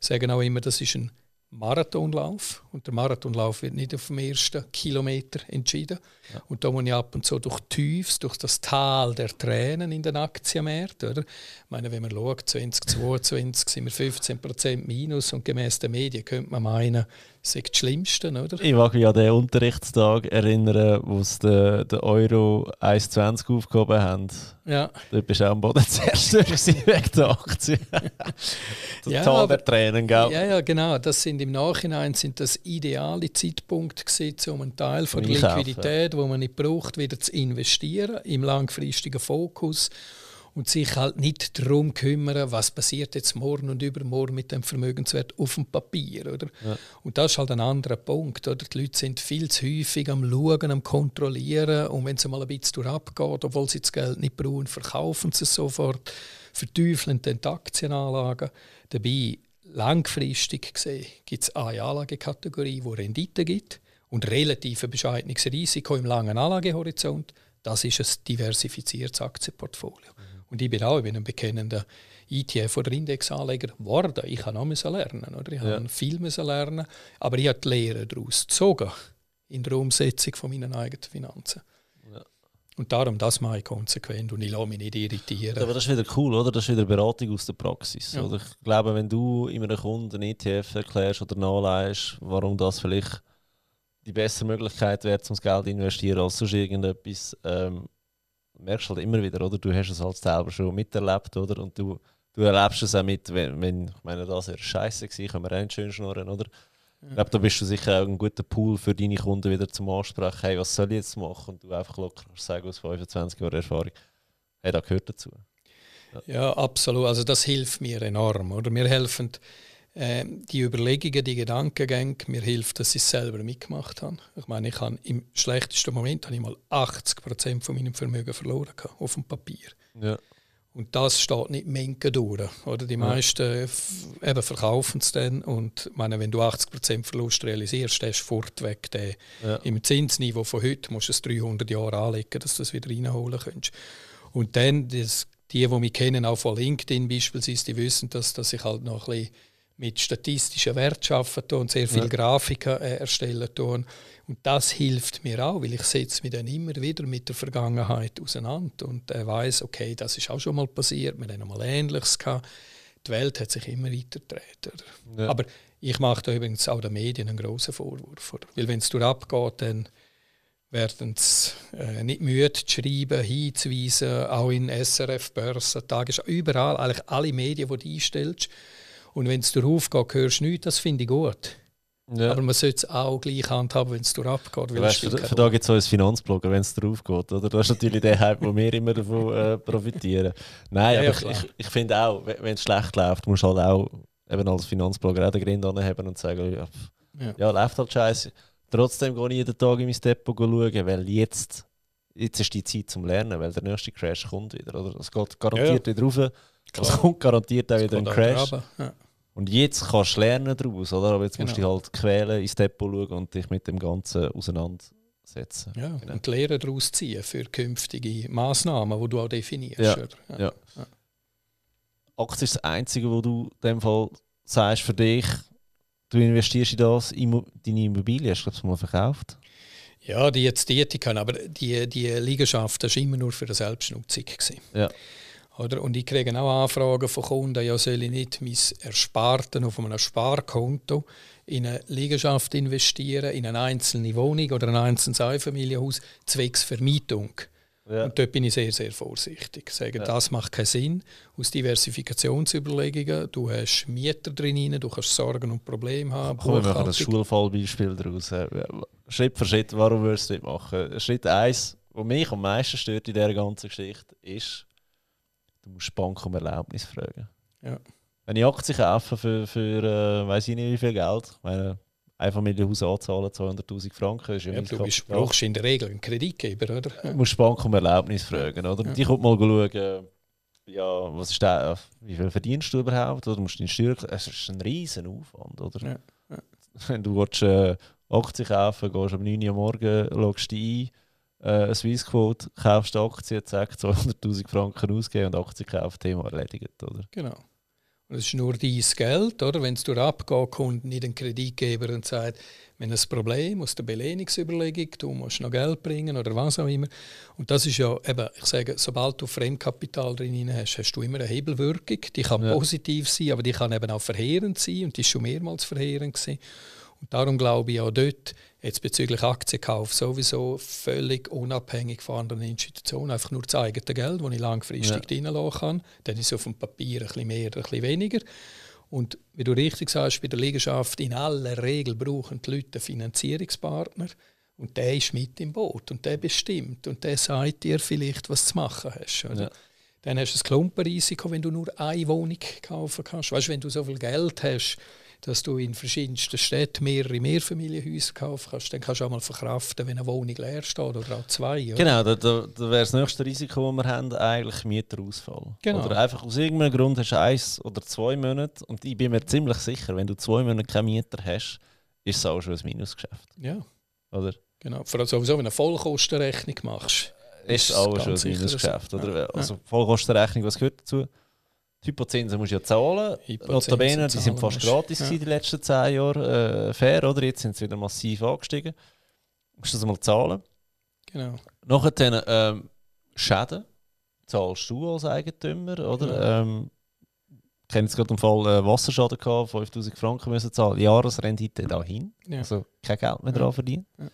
Ich sage auch immer, das ist ein Marathonlauf. Und der Marathonlauf wird nicht auf dem ersten Kilometer entschieden. Ja. Und da muss ich ab und zu durch Tiefs, durch das Tal der Tränen in den Aktienmärkten. Oder? Ich meine, wenn man schaut, 2022 sind wir 15% minus und gemäß den Medien könnte man meinen, das ist das Schlimmste, oder? Ich mag mich an den Unterrichtstag erinnern, wo sie den, den Euro 1,20 aufgehoben haben. Ja. Dort bist du auch am Boden zerstört wegen der Aktie. Total ja, der Tränen, gell? Ja, ja, genau. Das sind im Nachhinein sind das ideale Zeitpunkt gewesen, um einen Teil von der Liquidität, wo man nicht braucht, wieder zu investieren im langfristigen Fokus und sich halt nicht darum kümmern, was passiert jetzt morgen und übermorgen mit dem Vermögenswert auf dem Papier. Oder? Ja. Und das ist halt ein anderer Punkt. Oder? Die Leute sind viel zu häufig am Schauen, am Kontrollieren und wenn es mal ein bisschen durchabgeht, obwohl sie das Geld nicht brauchen, verkaufen sie es sofort, verteufeln die Aktienanlagen. Dabei, langfristig gesehen, gibt es eine Anlagekategorie, die Rendite gibt und relativ bescheidenes Risiko im langen Anlagehorizont. Das ist ein diversifiziertes Aktienportfolio. Und ich bin auch ich bin ein bekennender ETF- oder Indexanleger geworden. Ich habe auch lernen. Oder? Ich ja. habe viel lernen, aber ich habe die Lehre daraus gezogen in der Umsetzung von meinen eigenen Finanzen. Ja. Und darum, das mache ich konsequent und ich lasse mich nicht irritieren. Aber das ist wieder cool, oder? Das ist wieder Beratung aus der Praxis. Ja. Oder? Ich glaube, wenn du immer einem Kunden einen ETF erklärst oder nachleihst, warum das vielleicht die bessere Möglichkeit wäre, um das Geld zu investieren, als sonst irgendetwas, ähm, merkst halt immer wieder, oder? Du hast es halt selber schon miterlebt, oder? Und du, du erlebst es auch mit, wenn, wenn ich meine, das wäre scheiße gewesen, können wir auch nicht schön schnurren, oder? Ich glaube, da bist du sicher auch ein guter Pool für deine Kunden wieder zum Ansprechen. Hey, was soll ich jetzt machen? Und du einfach locker sagen aus 25 Jahren Erfahrung, hey, das gehört dazu. Ja. ja, absolut. Also das hilft mir enorm, oder? Wir helfen äh, die Überlegungen, die Gedankengänge, mir hilft, dass ich es selber mitgemacht habe. Ich meine, ich habe im schlechtesten Moment habe ich mal 80 Prozent von meinem Vermögen verloren gehabt, auf dem Papier. Ja. Und das steht nicht Mengen durch. Oder? Die meisten eben verkaufen es dann. Und meine, wenn du 80% Verlust realisierst, hast du fortweg den, ja. im Zinsniveau von heute musst du es 300 Jahre anlegen, dass du das wieder reinholen kannst. Und dann, das, die, die mich kennen, auch von LinkedIn beispielsweise, die wissen, dass, dass ich halt noch ein bisschen mit statistischen Wert arbeiten und sehr viele ja. Grafiken äh, erstellen tun. Und das hilft mir auch, weil ich setze mich dann immer wieder mit der Vergangenheit auseinander und äh, weiß, okay, das ist auch schon mal passiert, wir haben mal Ähnliches gehabt. Die Welt hat sich immer weiter gedreht. Ja. Aber ich mache da übrigens auch den Medien einen großen Vorwurf. Oder? Weil wenn es abgeht, dann werden sie äh, nicht müde zu schreiben, hinzuweisen, auch in SRF, Börsen, Tagesschau, überall, eigentlich alle Medien, die du einstellst, und wenn es darauf geht, hörst du nichts, das finde ich gut. Ja. Aber man sollte es auch gleich handhaben, wenn es abgeht. Weißt, für, für da gibt es so ein Finanzblogger, wenn es drauf geht. Oder? Das ist natürlich der Hype, wo wir immer davon äh, profitieren. Nein, ja, aber ja, ich, ich, ich finde auch, wenn es schlecht läuft, musst du halt auch eben als Finanzblogger auch den Grind anheben und sagen, ja, ja. ja läuft halt scheiße. Trotzdem gehe ich jeden Tag in mein Depot schauen, weil jetzt, jetzt ist die Zeit zum Lernen, weil der nächste Crash kommt wieder. Oder? Es geht garantiert wieder rauf. Es kommt garantiert auch wieder ein Crash. Und jetzt kannst du lernen daraus, oder? Aber jetzt genau. musst du genau. dich halt quälen, ins Depot schauen und dich mit dem Ganzen auseinandersetzen. Ja, genau. und die Lehre daraus ziehen für künftige Massnahmen, die du auch definierst. Ja. Ja. ja. ja. Aktie ist das Einzige, wo du in dem Fall sagst für dich, du investierst in das, in deine Immobilie, hast du das mal verkauft? Ja, die jetzt die können, aber die, die Liegenschaft war immer nur für eine Selbstnutzung. Gewesen. Ja. Oder? Und ich kriege auch Anfragen von Kunden, ja, soll ich nicht mein Ersparten auf einem Sparkonto in eine Liegenschaft investieren, in eine einzelne Wohnung oder ein einzelnes Einfamilienhaus, zwecks Vermietung. Ja. Und dort bin ich sehr, sehr vorsichtig. Ich sage, ja. das macht keinen Sinn. Aus Diversifikationsüberlegungen, du hast Mieter drin, du kannst Sorgen und Probleme haben. Kommen wir machen ein Schulfallbeispiel daraus. Schritt für Schritt, warum würdest du das machen? Schritt 1, was mich am meisten stört in dieser ganzen Geschichte, ist, du musst die Bank um Erlaubnis fragen. Ja. Wenn ich Aktien kaufe für, für äh, weiß ich nicht wie viel Geld, ich meine, Einfamilienhaus anzahlen, 200'000 Franken, ist ja, ja Du bist, brauchst in der Regel einen Kreditgeber, oder? Du musst die Bank um Erlaubnis fragen, oder? Ja. Die kommt mal schauen, ja, was ist der, wie viel verdienst du überhaupt, oder? Du musst deine Steuer, es ist ein riesen Aufwand, oder? Ja. Ja. Wenn du willst, äh, Aktien kaufen gehst am 9 Uhr morgen, logst dich ein, äh, eine Swissquote, kaufst Aktien, zack, 200'000 Franken ausgeben und Aktien kaufen, Thema erledigt, oder? Genau. Und es ist nur dein Geld, oder? Wenn es durch kommt nicht ein Kreditgeber und sagt, wenn ein Problem aus der Belehnungsüberlegung, du musst noch Geld bringen oder was auch immer. Und das ist ja eben, ich sage, sobald du Fremdkapital drin hast, hast du immer eine Hebelwirkung. Die kann ja. positiv sein, aber die kann eben auch verheerend sein und die ist schon mehrmals verheerend gewesen. Und darum glaube ich auch dort, jetzt bezüglich Aktienkauf, sowieso völlig unabhängig von anderen Institutionen, einfach nur das eigene Geld, das ich langfristig ja. reinlassen kann. Dann ist es auf dem Papier ein bisschen mehr oder ein bisschen weniger. Und wie du richtig sagst, bei der Liegenschaft, in aller Regel brauchen die Leute einen Finanzierungspartner. Und der ist mit im Boot und der bestimmt und der sagt dir vielleicht, was du zu machen hast. Ja. Dann hast du ein Klumpenrisiko, wenn du nur eine Wohnung kaufen kannst. Weißt du, wenn du so viel Geld hast, dass du in verschiedensten Städten mehrere Mehrfamilienhäuser kaufen kannst, dann kannst du auch mal verkraften, wenn eine Wohnung leer steht oder auch zwei. Oder? Genau, da, da, da wäre das nächste Risiko, das wir haben, eigentlich Mieterausfall. Genau. Oder einfach aus irgendeinem Grund hast du eins oder zwei Monate und ich bin mir ziemlich sicher, wenn du zwei Monate keinen Mieter hast, ist es auch schon ein Minusgeschäft. Ja. Oder? Genau, vor allem sowieso, wenn du eine Vollkostenrechnung machst. Ist, ist auch schon ein Minusgeschäft. Oder? Ja. Also Vollkostenrechnung, was gehört dazu? Die Hypozinsen musst du ja zahlen. Notabene, die sind fast gratis ja. die letzten zehn Jahre. Äh, fair, oder? Jetzt sind sie wieder massiv angestiegen. Du musst das mal zahlen. Genau. Nachher ähm, Schäden zahlst du als Eigentümer, oder? Ja. Ähm, ich kenne jetzt gerade den Fall äh, Wasserschaden gehabt, 5000 Franken müssen zahlen. Jahresrendite dahin. Ja. Also kein Geld mehr ja. dran verdienen. Ja.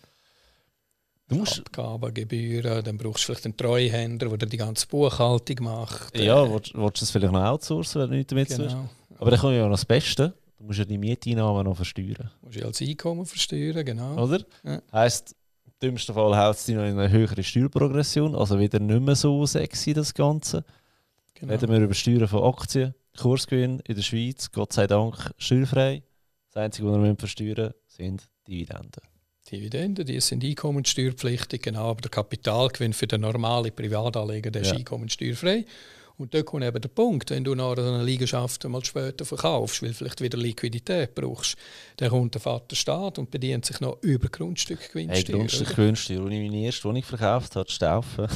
Du musst Abgabengebühren, dann brauchst du vielleicht einen Treuhänder, der die ganze Buchhaltung macht. Ja, willst, willst du das vielleicht noch outsourcen, wenn du nichts damit genau. Aber dann kommt ja noch das Beste. Du musst ja die Mieteinnahmen noch versteuern. Du musst ja als Einkommen versteuern, genau. Oder? Ja. Heisst, im dümmsten Fall haut es dich noch in eine höhere Steuerprogression, also wieder nicht mehr so sexy das Ganze. Genau. Reden wir über Steuern von Aktien, Kursgewinn in der Schweiz, Gott sei Dank steuerfrei. Das Einzige, was wir versteuern sind Dividenden. Dividenden, die sind einkommenssteuerpflichtig, genau, aber der Kapitalgewinn für den normalen Privatanleger der ist ja. einkommenssteuerfrei. Und da kommt eben der Punkt, wenn du nach einer Liegenschaft mal später verkaufst, weil vielleicht wieder Liquidität brauchst, dann kommt der Vater Staat und bedient sich noch über Grundstückgewinnsteuer. Hey, Grundstückgewinnsteuer, als ich meine erste Wohnung verkauft habe, Staufen,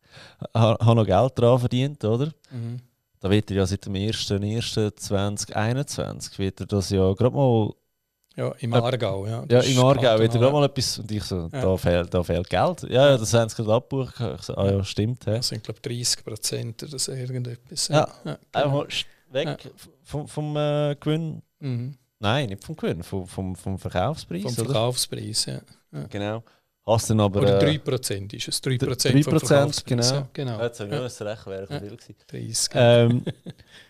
habe noch Geld daran verdient, oder? Mhm. Da wird er ja seit dem 1.1.2021 wird er das ja gerade mal ja, im Aargau, ja. ja, im Aargau. Wieder noch mal etwas. Und ich so, ja. da, fehlt, da fehlt Geld. Ja, ja das haben sie gerade abgebucht. Ich so, ah ja, stimmt. Ja. Das sind, glaube ich, 30 Prozent oder so irgendetwas. Ja, ja genau. einfach weg ja. vom, vom äh, Gewinn. Mhm. Nein, nicht vom Gewinn, vom, vom, vom Verkaufspreis. Vom Verkaufspreis, ja. ja. Genau. Hast dann aber, oder 3% äh, ist es. 3%, 3% vom Verkaufspreis. Genau. genau. Jetzt habe ich nur recht, wäre ja. viel gewesen. 30. Ähm,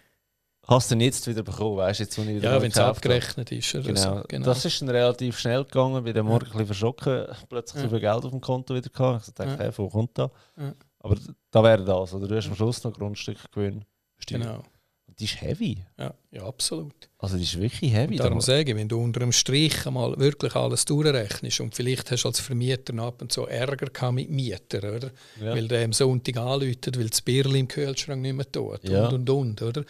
Hast du denn jetzt wieder bekommen, weißt jetzt, wo ich wieder Ja, wenn es abgerechnet ist. Oder genau. So. genau. Das ist dann relativ schnell gegangen, bei dem Morgen ein bisschen verschrocken, plötzlich ja. so viel Geld auf dem Konto wieder gehabt. Ich dachte, ja. hey, wo kommt da? Ja. Aber da wäre das, oder du hast am Schluss noch Grundstück gewinnen. Genau. Und die ist heavy. Ja, ja, absolut. Also die ist wirklich heavy. Und darum sage ich, wenn du unter dem Strich einmal wirklich alles durchrechnest und vielleicht hast du als Vermieter ab und zu Ärger mit Mietern, oder? Ja. Weil der am Sonntag anläutet, weil das Bierl im Kühlschrank nicht mehr tut ja. und und und, oder?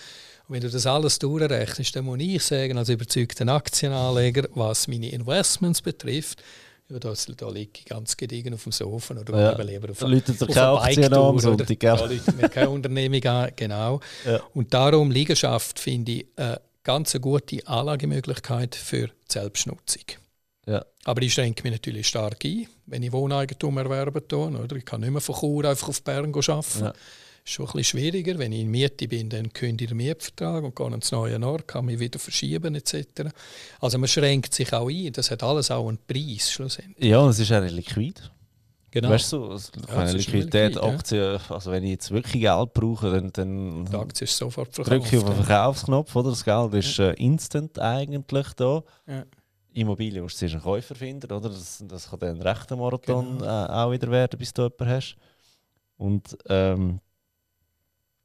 Wenn du das alles durchrechnest, dann muss ich sagen, als überzeugter Aktienanleger, was meine Investments betrifft, ja, da, da liege ich ganz gediegen auf dem Sofa oder ja. lieber auf, da auf, auf keine Aktien an am Sonntag. Da läutet mir keine Unternehmung an, genau. Ja. Und darum Liegenschaft finde ich eine ganz gute Anlagemöglichkeit für die Selbstnutzung. Ja. Aber ich schränke mich natürlich stark ein, wenn ich Wohneigentum erwerben tue. Oder? Ich kann nicht mehr von Chur einfach auf Bern arbeiten. Ja. Ist schon ein bisschen schwieriger. Wenn ich in Miete bin, dann kündige ich den Mietvertrag und gehe ins neue Ort, kann mich wieder verschieben etc. Also man schränkt sich auch ein. Das hat alles auch einen Preis schlussendlich. Ja, und es ist auch liquid. Genau. Weißt du, also, Ja, ist Liquidität, liquid, ja. Aktien, also wenn ich jetzt wirklich Geld brauche, dann, dann die Aktie ist sofort drücke ich auf den. Verkaufsknopf, oder? Das Geld ist äh, instant eigentlich da. Ja. Immobilien musst du einen Käufer finden, oder? Das, das kann dann ein rechter Marathon Genau. äh, auch wieder werden, bis du jemanden hast. Und ähm,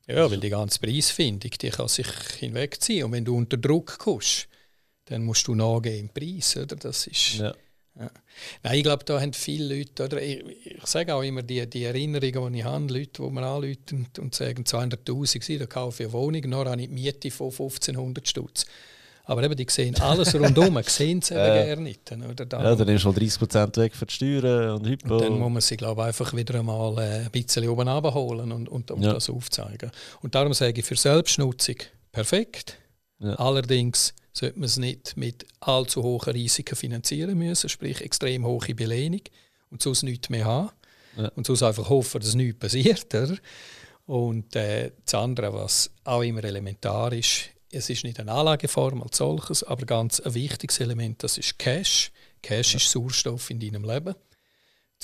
Ja, weil die ganze Preisfindung, die kann sich hinwegziehen. Und wenn du unter Druck kommst, dann musst du nachgehen im Preis. Oder? Das ist, ja. Nein, ich glaube, da haben viele Leute, oder ich, ich sage auch immer, die, die Erinnerungen, die ich habe, Leute, die mir anrufen und sagen, 200'000 gewesen, da kaufe ich eine Wohnung, noch habe ich die Miete von 1500 Stutz. Aber eben, die sehen alles rundum, sehen es eben Ja. gerne nicht. Oder? Da, ja, dann ist schon 30% weg für die Steuern und Hypo. und dann muss man sie, glaube ich, einfach wieder einmal äh, ein bisschen oben abholen und, und, und Ja. das aufzeigen. Und darum sage ich, für Selbstnutzung perfekt. Ja. Allerdings sollte man es nicht mit allzu hohen Risiken finanzieren müssen, sprich extrem hohe Belehnung und sonst nichts mehr haben. Ja. Und sonst einfach hoffen, dass nichts passiert. Oder? Und äh, das andere, was auch immer elementar ist, es ist nicht eine Anlageform als solches, aber ganz ein wichtiges Element, das ist Cash. Cash ist Sauerstoff in deinem Leben,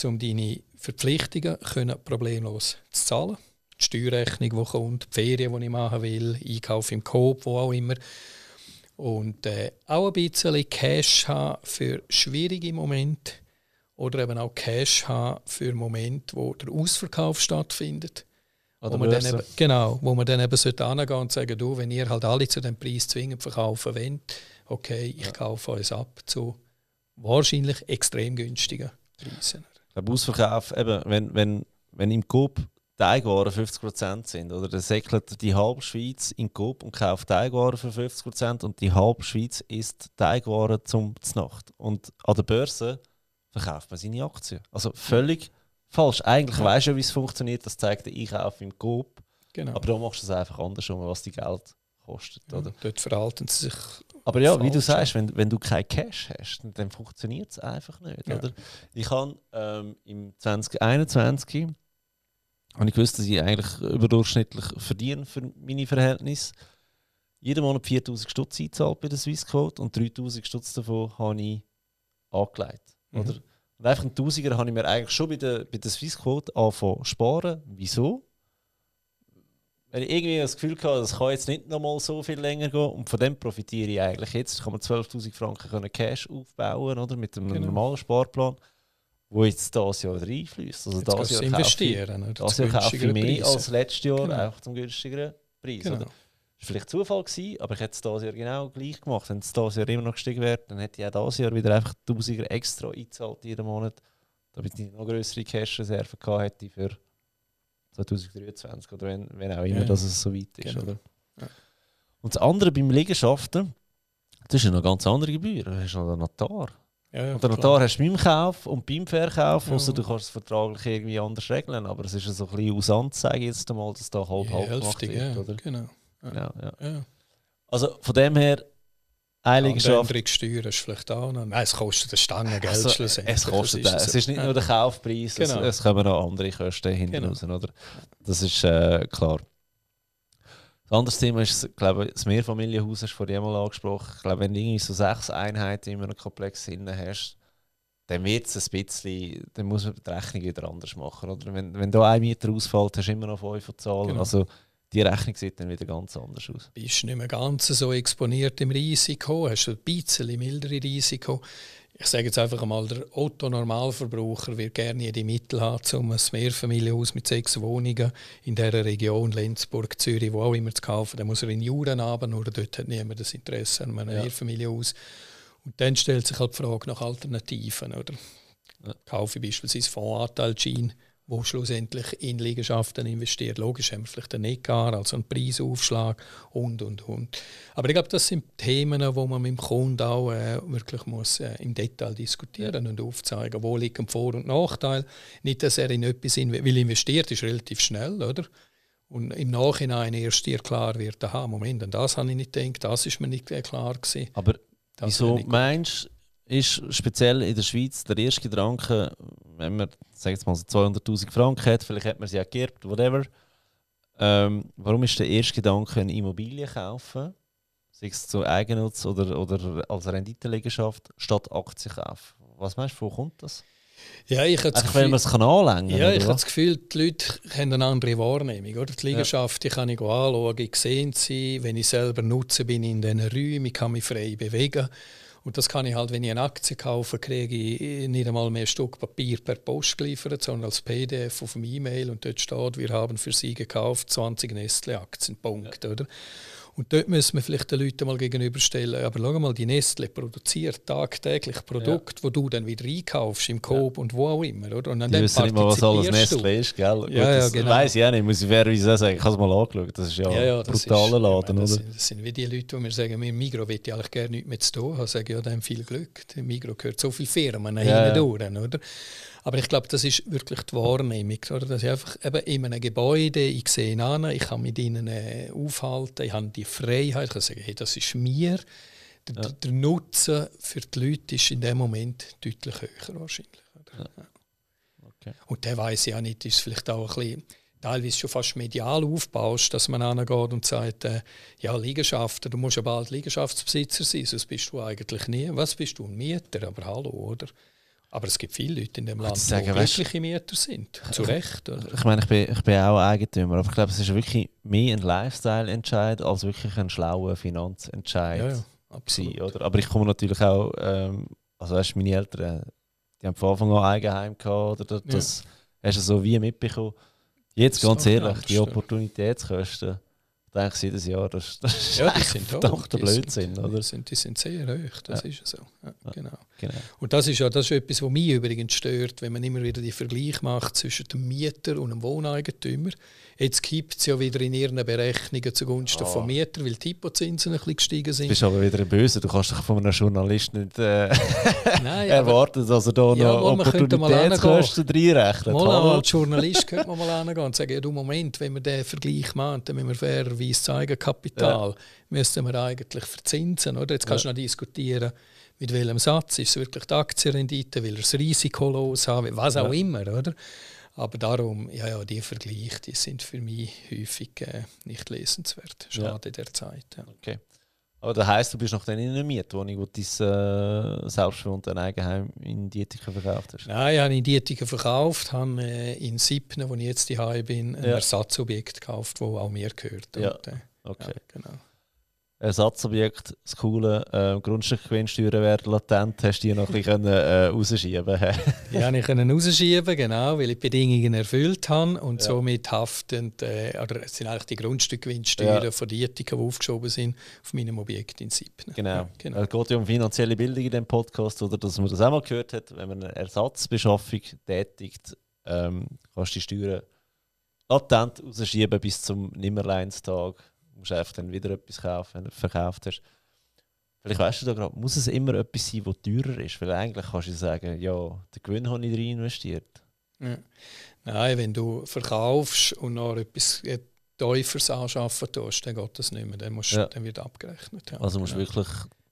um deine Verpflichtungen können problemlos zu zahlen. Die Steuerrechnung, die kommt, die Ferien, die ich machen will, Einkauf im Coop, wo auch immer. Und äh, auch ein bisschen Cash haben für schwierige Momente oder eben auch Cash haben für Momente, wo der Ausverkauf stattfindet. An Wo der man dann eben, genau, wo man dann eben sollte hingehen und sagen, du, wenn ihr halt alle zu dem Preis zwingend verkaufen wollt, okay, ich Ja. kaufe uns ab zu wahrscheinlich extrem günstigen Preisen. Ich glaube, Ausverkauf, eben, wenn, wenn, wenn im Coop Teigwaren 50% sind, oder dann säckelt die halbe Schweiz in Coop und kauft Teigwaren für 50% und die halbe Schweiz isst Teigwaren zum Nacht. Und an der Börse verkauft man seine Aktien. Also völlig falsch. Eigentlich Ja. weißt du ja, wie es funktioniert, das zeigt der Einkauf im Coop. Genau. Aber da machst du es einfach andersrum, was die Geld kostet. ja, Oder? dort verhalten sie sich Aber ja, wie du Falsch, sagst, wenn, wenn du kein Cash hast, dann, funktioniert es einfach nicht. Ja. Oder? Ich habe ähm, im 2021 habe ich gewusst, dass ich eigentlich überdurchschnittlich verdiene für meine Verhältnisse. Jeden Monat 4000 Stutz eingezahlt bei der Swissquote und 3000 Stutz davon habe ich angelegt. Mhm. Oder? Und einfach einen Tausiger habe ich mir eigentlich schon bei der, bei der Swissquote angefangen zu sparen. Wieso? Weil ich irgendwie das Gefühl hatte, das kann jetzt nicht noch mal so viel länger gehen und von dem profitiere ich eigentlich jetzt. Kann man 12'000 Franken können Cash aufbauen oder? mit einem Genau. normalen Sparplan, wo jetzt dieses Jahr reinfließt. Also Jetzt das Jahr ich, investieren. oder? das Jahr kaufe ich mehr Preisen. als letztes Jahr, Genau. einfach zum günstigeren Preis. Genau. Oder? Das war vielleicht Zufall, gewesen, aber ich hätte es dieses Jahr genau gleich gemacht. Wenn es dieses Jahr immer noch gestiegen wäre, dann hätte ich auch dieses Jahr wieder einfach 1000 extra eingezahlt jeden Monat, damit ich noch größere Cash-Reserven gehabt hätte für 2023 oder wenn, wenn auch immer Ja. dass es so weit ist. Genau. Oder? Ja. Und das andere beim Liegenschaften, das ist ja noch ganz andere Gebühr. Du hast noch den Notar. Ja, ja, Und den. Notar hast du beim Kauf und beim Verkauf, Ja. außer du kannst es vertraglich irgendwie anders regeln. Aber es ist ja so ein bisschen Usant, sage ich jetzt einmal, dass da halb halb gemacht wird. ja, Oder? genau. Ja. Ja. Also von dem her, eine Liegenschaft. Andere Steuern ist vielleicht auch noch. Nein, es kostet eine Stange Geld Also, schlussendlich. es kostet Das so. Es ist nicht nur der Kaufpreis, Genau. es, es kommen noch andere Kosten hinten Genau. raus, oder? Das ist äh, klar. Das andere Thema ist, glaube ich, das Mehrfamilienhaus hast du vorhin mal angesprochen. Ich glaube, wenn du irgendwie so sechs Einheiten in einem Komplex innen hast, dann wird es ein bisschen, dann muss man die Rechnung wieder anders machen. Oder? Wenn, wenn da ein Mieter ausfällt, hast du immer noch fünf zahlen. Genau. Also die Rechnung sieht dann wieder ganz anders aus. bist nicht mehr ganz so exponiert im Risiko, hast ein bisschen mildere Risiko. Ich sage jetzt einfach einmal, der Otto-Normalverbraucher wird gerne die Mittel haben, um ein Mehrfamilienhaus mit sechs Wohnungen in dieser Region, Lenzburg, Zürich, wo auch immer zu kaufen. Dann muss er in Juren haben, nur dort hat niemand das Interesse an einem Ja. Mehrfamilienhaus. Und dann stellt sich halt die Frage nach Alternativen. Oder? Ja. Kaufe ich beispielsweise Fondsanteil Gene, wo schlussendlich in Liegenschaften investiert. Logisch haben wir vielleicht einen Neckar, also einen Preisaufschlag und, und, und. Aber ich glaube, das sind Themen, wo man mit dem Kunden auch äh, wirklich muss, äh, im Detail diskutieren und aufzeigen, wo liegen Vor- und Nachteile. Nicht, dass er in etwas in will investiert, ist relativ schnell, oder? Und im Nachhinein erst dir klar wird, aha, Moment, an das habe ich nicht gedacht, das ist mir nicht äh, klar gewesen. Aber Das wieso meinst du, ist speziell in der Schweiz der erste Gedanke, wenn man, sag jetzt mal, so 200'000 Franken hat, vielleicht hat man sie ja geerbt, whatever. Ähm, warum ist der erste Gedanke eine Immobilie kaufen, sei es zu Eigennutz oder, oder als Renditeliegenschaft, statt Aktien kaufen? Was meinst du, wo kommt das? Ja, ich habe das Gefühl, wenn man es anlängen Ja, ich habe das Gefühl, die Leute haben eine andere Wahrnehmung. Oder? Die Liegenschaft ja. die kann ich anschauen, ich sehe sie, wenn ich selber nutze, bin ich in diesen Räumen, ich kann mich frei bewegen. Und das kann ich halt, wenn ich eine Aktie kaufe, kriege ich nicht einmal mehr ein Stück Papier per Post geliefert, sondern als PDF auf dem E-Mail und dort steht, wir haben für Sie gekauft 20 Nestle-Aktien, Punkt, ja. oder? Und dort müssen wir vielleicht den Leuten mal gegenüberstellen, aber schau mal, die Nestle produziert tagtäglich Produkte, ja. wo du dann wieder einkaufst, im Coop ja. und wo auch immer. Oder? Und dann die wissen nicht mal, was alles Nestle ist, gell? Ja, Gut, das ja, genau. weiss ich auch nicht, muss ich fairerweise sagen. Ich habe es mal angeschaut, das ist ja, ja, ja ein brutaler Laden, meine, das oder? Sind, das sind wie die Leute, die mir sagen, mit Migro will ich eigentlich gerne nichts mehr zu tun haben. Ich sage, ja, dann viel Glück. Migro gehört so viele Firmen ja, durch, oder? Aber ich glaube, das ist wirklich die Wahrnehmung. Oder? Dass ich einfach eben in einem Gebäude, ich sehe ihn an, ich kann mit ihnen äh, aufhalten, ich habe die Freiheit, ich kann sagen, hey, das ist mir. Der, ja. der, Nutzen für die Leute ist in dem Moment deutlich höher wahrscheinlich. Ja. Okay. Und der weiß ja nicht, ist vielleicht auch ein bisschen teilweise schon fast medial aufbaust, dass man angeht und sagt, äh, ja, Liegenschaften, du musst ja bald Liegenschaftsbesitzer sein, sonst bist du eigentlich nie. Was bist du, ein Mieter? Aber hallo, oder? Aber es gibt viele Leute in dem Land, sagen, die glückliche Mieter sind. Zu Recht. Oder? Ich meine, ich bin, ich bin auch Eigentümer, aber ich glaube, es ist wirklich mehr ein Lifestyle-Entscheid als wirklich ein schlauer Finanzentscheid. Ja, ja, oder? Aber ich komme natürlich auch, ähm, also weißt, meine Eltern, die haben von Anfang an Eigenheim gehabt, oder das ja. hast du so wie mitbekommen. Jetzt ganz ehrlich, die Opportunitätskosten denke ich jedes Jahr, das, das ist ja, die sind der Blödsinn, sind, oder? Die sind, die sind sehr hoch, das ja. ist so. Ja, genau. genau. Und das ist ja das ist etwas, was mich übrigens stört, wenn man immer wieder die Vergleich macht zwischen dem Mieter und dem Wohneigentümer. Jetzt gibt es ja wieder in ihren Berechnungen zugunsten oh. von Mietern, weil die Hypozinsen ein bisschen gestiegen sind. Du bist aber wieder böse. Du kannst doch von einem Journalisten nicht äh, Nein, erwarten, dass er da ja, noch Opportunitätskosten reinrechnet. Mal als Journalist könnte man mal angehen und sagen, ja, du Moment, wenn wir den Vergleich machen, dann müssen wir fairerweise zeigen, Kapital ja. müssten wir eigentlich verzinsen. Oder? Jetzt kannst ja. du noch diskutieren, mit welchem Satz. Ist es wirklich die Aktienrendite, will er das Risiko los haben, was auch ja. immer. Oder? Aber darum, ja, ja, die Vergleiche die sind für mich häufig äh, nicht lesenswert. Schade ja. der Zeit. Ja. Okay. Aber das heisst, du bist noch dann in einer Mietwohnung, wo du dein äh, selbstbewohnte Eigenheim in Dietiken verkauft hast? Nein, ich habe in Dietiken verkauft, habe äh, in Sipne, wo ich jetzt hier bin, ein ja. Ersatzobjekt gekauft, das auch mir gehört. Ja. Und, äh, okay. Ja, genau. Ersatzobjekt, das coole äh, Grundstückgewinnsteuern werden latent, hast du die noch ein bisschen äh, rausschieben Ja, ich konnte rausschieben, genau, weil ich die Bedingungen erfüllt habe und ja. somit haftend, äh, oder es sind eigentlich die Grundstückgewinnsteuern ja. von Dietiken, die aufgeschoben sind, auf meinem Objekt in Sipne. Genau. Ja, genau. Es geht ja um finanzielle Bildung in diesem Podcast, oder dass man das auch mal gehört hat, wenn man eine Ersatzbeschaffung tätigt, ähm, kannst du die Steuern latent rausschieben bis zum Nimmerleinstag musst einfach dann wieder etwas kaufen, wenn du verkauft hast. Vielleicht weißt du da gerade, muss es immer etwas sein, das teurer ist? Weil eigentlich kannst du sagen, ja, den Gewinn habe ich rein investiert. Ja. Nein, wenn du verkaufst und noch etwas Teufels anschaffen tust, dann geht das nicht mehr. Dann, musst, ja. dann wird abgerechnet. Ja. Also musst genau. wirklich...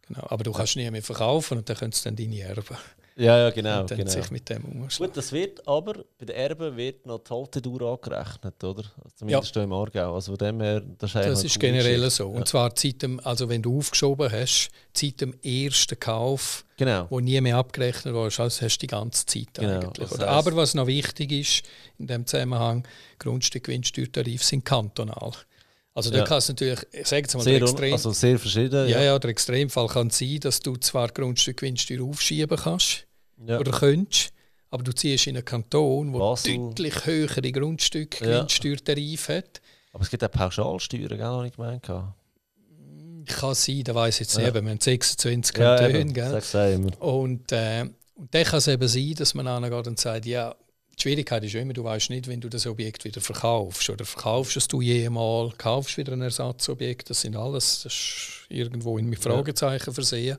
Genau. Aber du kannst nie mehr verkaufen und dann können es dann deine Erben. Ja, ja, genau. Und dann genau. sich mit dem umschlagen. Gut, das wird aber, bei den Erben wird noch die Haltedauer angerechnet, oder? Zumindest ja. im Aargau. Also von dem her, das ist, das ist generell Geschichte. so. Und ja. zwar seit dem, also wenn du aufgeschoben hast, seit dem ersten Kauf, genau. wo nie mehr abgerechnet war, also hast du die ganze Zeit genau. eigentlich. Das heißt, aber was noch wichtig ist in dem Zusammenhang, Grundstückgewinnsteuertarife sind kantonal. Also da ja. kann es natürlich, ich sage jetzt mal, sehr, Extrem, also sehr verschieden. Ja, ja, ja, der Extremfall kann sein, dass du zwar Grundstückgewinnsteuer aufschieben kannst, ja. oder könntest. Aber du ziehst in einen Kanton, der deutlich höhere Grundstückgewinnsteuertarife ja. hat. Aber es gibt auch Pauschalsteuern, gell, habe ich gemeint. Kann sein, da weiß ich jetzt nicht. Ja. Wir haben 26 Kantone. Ja, und, äh, und dann kann es eben sein, dass man angeht und sagt, ja, die Schwierigkeit ist immer, du weißt nicht, wenn du das Objekt wieder verkaufst. Oder verkaufst es du jemals, kaufst wieder ein Ersatzobjekt. Das sind alles das ist irgendwo in mit Fragezeichen versehen.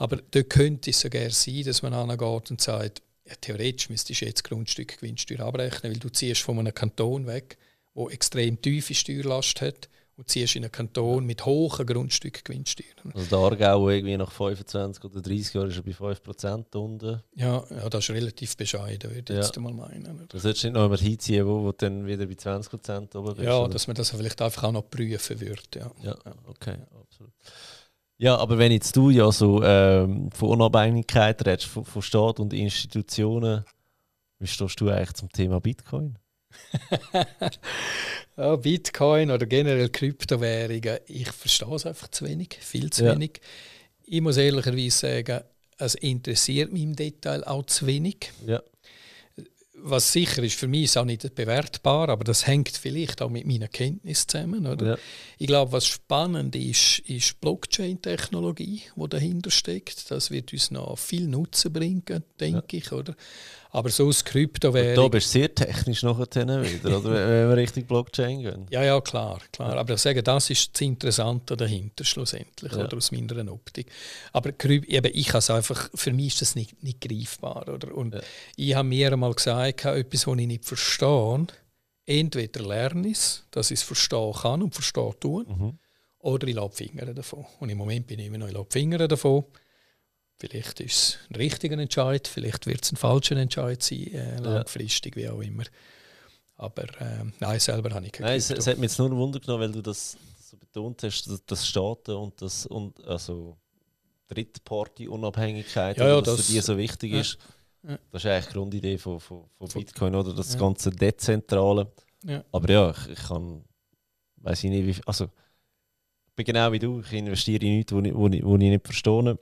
Aber dort könnte es sogar sein, dass man angeht und sagt, ja, theoretisch müsstest du jetzt Grundstückgewinnsteuer abrechnen, weil du ziehst von einem Kanton weg, wo extrem tiefe Steuerlast hat und ziehst in einen Kanton mit hohen Grundstückgewinnsteuern. Also der Aargau irgendwie nach 25 oder 30 Jahren ist er bei 5% unten. Ja, ja, das ist relativ bescheiden, würde ich ja. jetzt mal meinen. Du solltest nicht noch jemand hinziehen, wo, wo dann wieder bei 20% oben bist. Ja, oder? dass man das vielleicht einfach auch noch prüfen würde. Ja, ja okay, absolut. Ja, aber wenn jetzt du ja so ähm, von Unabhängigkeit redest, von, von Staat und Institutionen, wie stehst du eigentlich zum Thema Bitcoin? ja, Bitcoin oder generell Kryptowährungen, ich verstehe es einfach zu wenig, viel zu ja. wenig. Ich muss ehrlicherweise sagen, es interessiert mich im Detail auch zu wenig. Ja. Was sicher ist, für mich ist auch nicht bewertbar, aber das hängt vielleicht auch mit meiner Kenntnis zusammen. Oder? Ja. Ich glaube, was spannend ist, ist Blockchain-Technologie, die dahinter steckt. Das wird uns noch viel Nutzen bringen, denke ja. ich. Oder? Aber so aus Kryptowährung. Da bist du sehr technisch nachher wieder, oder? wenn wir Richtung Blockchain gehen. Ja, ja, klar. klar. Aber ich sage, das ist das Interessante dahinter schlussendlich, ja. oder aus meiner Optik. Aber eben, ich habe einfach, für mich ist das nicht, nicht greifbar. Oder? Und ja. ich habe mir einmal gesagt, etwas, was ich nicht verstehe, entweder lerne ich es, dass ich es verstehen kann und verstehen tun, mhm. oder ich lasse Finger davon. Und im Moment bin ich immer noch, ich lasse Finger davon. Vielleicht ist es ein richtiger Entscheid, vielleicht wird es ein falscher Entscheid sein, äh, langfristig, wie auch immer. Aber äh, nein, selber habe ich keine Nein, es, es, hat mich jetzt nur ein Wunder genommen, weil du das so betont hast, dass, dass Staaten und das und also Drittparty-Unabhängigkeit, ja, ja, dass das, für die so wichtig ist. Ja. Das ist eigentlich die Grundidee von, von, von Bitcoin, oder? Das ganze Dezentrale. Aber ja, ich, ich kann, weiß ich nicht, wie also ich bin genau wie du, ich investiere in nichts, wo ich, wo ich, wo ich nicht verstehe.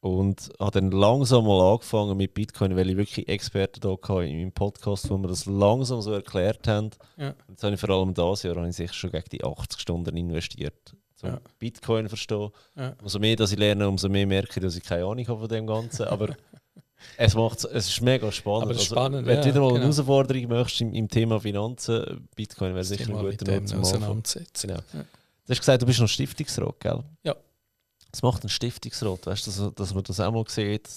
Und habe dann langsam mal angefangen mit Bitcoin, weil ich wirklich Experten da hatte in meinem Podcast, wo wir das langsam so erklärt haben. Ja. Jetzt habe ich vor allem dieses Jahr habe ich sicher schon gegen die 80 Stunden investiert. Um ja. Bitcoin verstehen. Ja. Umso mehr dass ich lerne, umso mehr merke ich, dass ich keine Ahnung habe von dem Ganzen. Aber es, macht, es ist mega spannend. Aber also, spannend wenn du wieder mal genau. eine Herausforderung möchtest im, im, Thema Finanzen, Bitcoin wäre sicher ein guter Nutzer. Auseinandersetzen. Genau. Ja. Du hast gesagt, du bist noch Stiftungsrat, gell? Ja. Was macht ein Stiftungsrat? Weißt du, dass, dass man das auch mal sieht?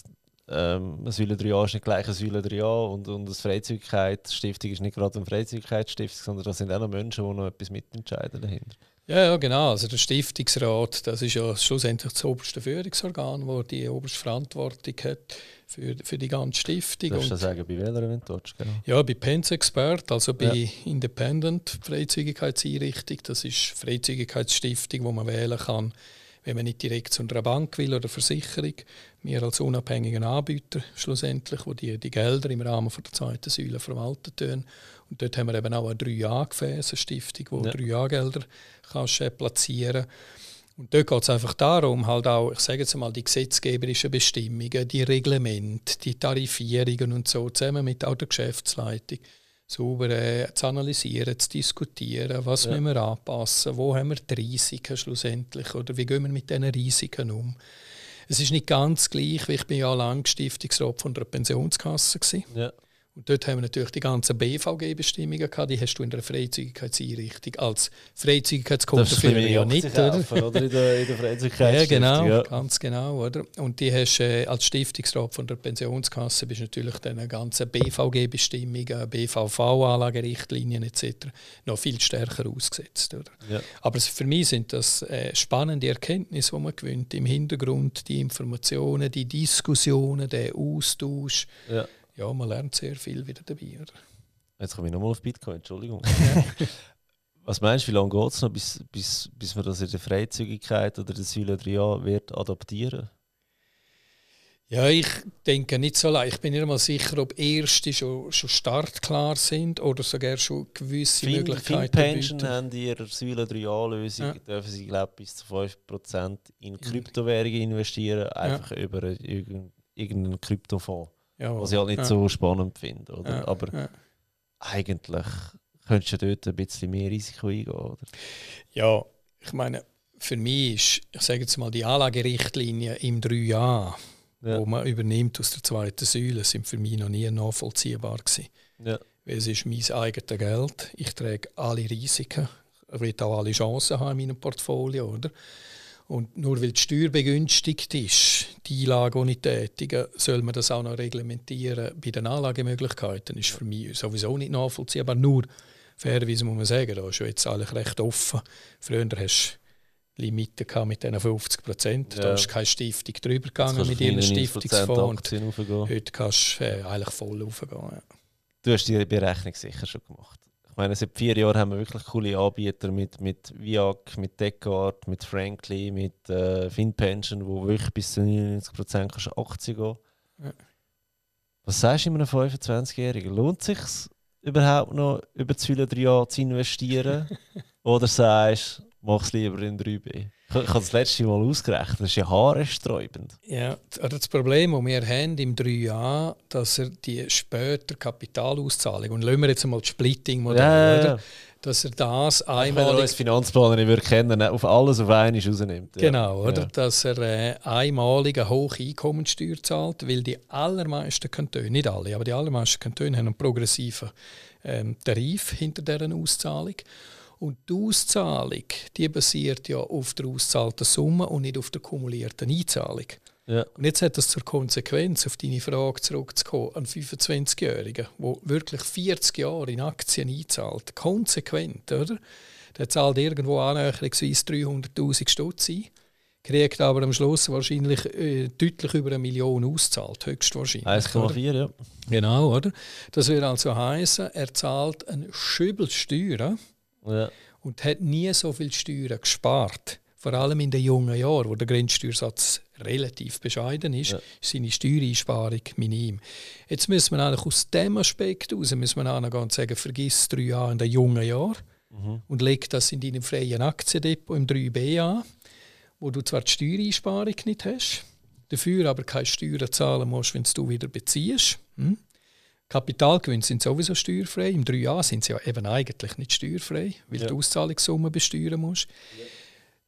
Ähm, eine Säule 3a ist nicht gleich eine Säule 3a und, und eine Freizügigkeitsstiftung ist nicht gerade eine Freizügigkeitsstiftung, sondern das sind auch noch Menschen, die noch etwas mitentscheiden dahinter. Ja, ja, genau. Also der Stiftungsrat, das ist ja schlussendlich das oberste Führungsorgan, das die oberste Verantwortung hat für, für die ganze Stiftung. Darfst du sagen, bei welcher Eventualität? Genau? Ja, bei Pence Expert, also bei ja. Independent Freizügigkeitseinrichtung. Das ist Freizügigkeitsstiftung, wo man wählen kann, wenn man nicht direkt zu einer Bank will oder Versicherung, wir als unabhängigen Anbieter schlussendlich, wo die, die Gelder im Rahmen von der zweiten Säule verwaltet tun. Und dort haben wir eben auch eine 3A-Gefäß, eine Stiftung, wo ja. 3A-Gelder kannst, äh, platzieren und dort geht es einfach darum, halt auch, ich sage jetzt mal, die gesetzgeberischen Bestimmungen, die Reglemente, die Tarifierungen und so, zusammen mit auch der Geschäftsleitung, sauber äh, zu analysieren, zu diskutieren, was ja. müssen wir anpassen, wo haben wir die Risiken schlussendlich oder wie gehen wir mit diesen Risiken um. Es ist nicht ganz gleich, wie ich bin ja lange Stiftungsrat von der Pensionskasse war. Ja. Und dort haben wir natürlich die ganzen BVG-Bestimmungen gehabt, die hast du in der Freizügigkeitseinrichtung als Freizügigkeitskontoführer ja nicht, oder? oder? In der, in der Freizügigkeitsstiftung. Ja, genau, ja. ganz genau, oder? Und die hast äh, als Stiftungsrat von der Pensionskasse bist natürlich den ganzen BVG-Bestimmungen, BVV-Anlagerichtlinien etc. noch viel stärker ausgesetzt, oder? Ja. Aber für mich sind das äh, spannende Erkenntnisse, die man gewinnt im Hintergrund, die Informationen, die Diskussionen, der Austausch. Ja ja, man lernt sehr viel wieder dabei. Oder? Jetzt komme ich nochmal auf Bitcoin, Entschuldigung. Was meinst du, wie lange geht es noch, bis, bis, bis man das in der Freizügigkeit oder der Säule 3a wird adaptieren? Ja, ich denke nicht so lange. Ich bin nicht mal sicher, ob erste schon, schon startklar sind oder sogar schon gewisse fin, Möglichkeiten Pension haben in ihrer Säule 3a-Lösung, ja. dürfen sie glaube bis zu 5% in Kryptowährungen investieren, einfach ja. über irgendeinen Kryptofonds. Jawohl. Was ich halt nicht ja. so spannend finde. Oder? Ja, Aber ja. eigentlich könntest du dort ein bisschen mehr Risiko eingehen. Oder? Ja, ich meine, für mich ist, ich sage jetzt mal, die Anlagerichtlinien im 3a, ja. wo man übernimmt aus der zweiten Säule, sind für mich noch nie nachvollziehbar gewesen. Ja. Weil es ist mein eigenes Geld. Ich trage alle Risiken. Ich will auch alle Chancen haben in meinem Portfolio, oder? Und nur weil die Steuer begünstigt ist, die Einlage, die ich tätige, soll man das auch noch reglementieren bei den Anlagemöglichkeiten, ist für mich sowieso nicht nachvollziehbar. Nur fairerweise muss man sagen, da ist jetzt alles recht offen. Früher hast du Limiten mit diesen 50 Prozent. Ja. Da ist keine Stiftung drüber gegangen mit ihren Stiftungsfonds. Heute kannst du äh, eigentlich voll raufgehen. Ja. Du hast die Berechnung sicher schon gemacht. Meine, seit vier Jahren haben wir wirklich coole Anbieter mit, mit Viac, mit Deckard, mit Frankly, mit äh, FinPension, wo wirklich bis zu 99% Aktien gehen. Ja. Was sagst du einem 25-Jährigen? Lohnt es sich überhaupt noch über zwei oder drei Jahre zu investieren? oder sagst du, mach es lieber in 3B? Ich habe das letzte Mal ausgerechnet, das ist ja haaresträubend. Ja, das Problem, das wir haben im 3A, dass er die später Kapitalauszahlung, und lassen wir jetzt einmal das Splitting-Modell, ja, ja, ja. dass er das einmal... Wenn er als Finanzplaner nicht würde kennen, auf alles auf einmal rausnimmt. Ja. Genau, oder? dass er äh, einmalig eine hohe Einkommensteuer zahlt, weil die allermeisten Kantone, nicht alle, aber die allermeisten Kantone haben einen progressiven ähm, Tarif hinter deren Auszahlung. Und die Auszahlung, die basiert ja auf der auszahlten Summe und nicht auf der kumulierten Einzahlung. Ja. Und jetzt hat das zur Konsequenz, auf deine Frage zurückzukommen, einen 25-Jährigen, der wirklich 40 Jahre in Aktien einzahlt, konsequent, oder? Der zahlt irgendwo annäherungsweise 300'000 Stutz ein, kriegt aber am Schluss wahrscheinlich äh, deutlich über eine Million auszahlt, höchstwahrscheinlich. 1,4, ja. Genau, oder? Das würde also heißen, er zahlt eine Schübelsteuer ja. und hat nie so viel Steuern gespart. Vor allem in den jungen Jahren, wo der Grenzsteuersatz relativ bescheiden ist, ja. ist seine Steuereinsparung minim. Jetzt müssen wir eigentlich aus dem Aspekt heraus müssen wir auch sagen, vergiss drei Jahre in den jungen Jahren mhm. und leg das in deinem freien Aktiendepot im 3b an, wo du zwar die Steuereinsparung nicht hast, dafür aber keine Steuern zahlen musst, wenn du wieder beziehst. Hm? Kapitalgewinne sind sowieso steuerfrei. Im 3a sind sie ja eben eigentlich nicht steuerfrei, weil ja. du Auszahlungssumme besteuern musst. Ja.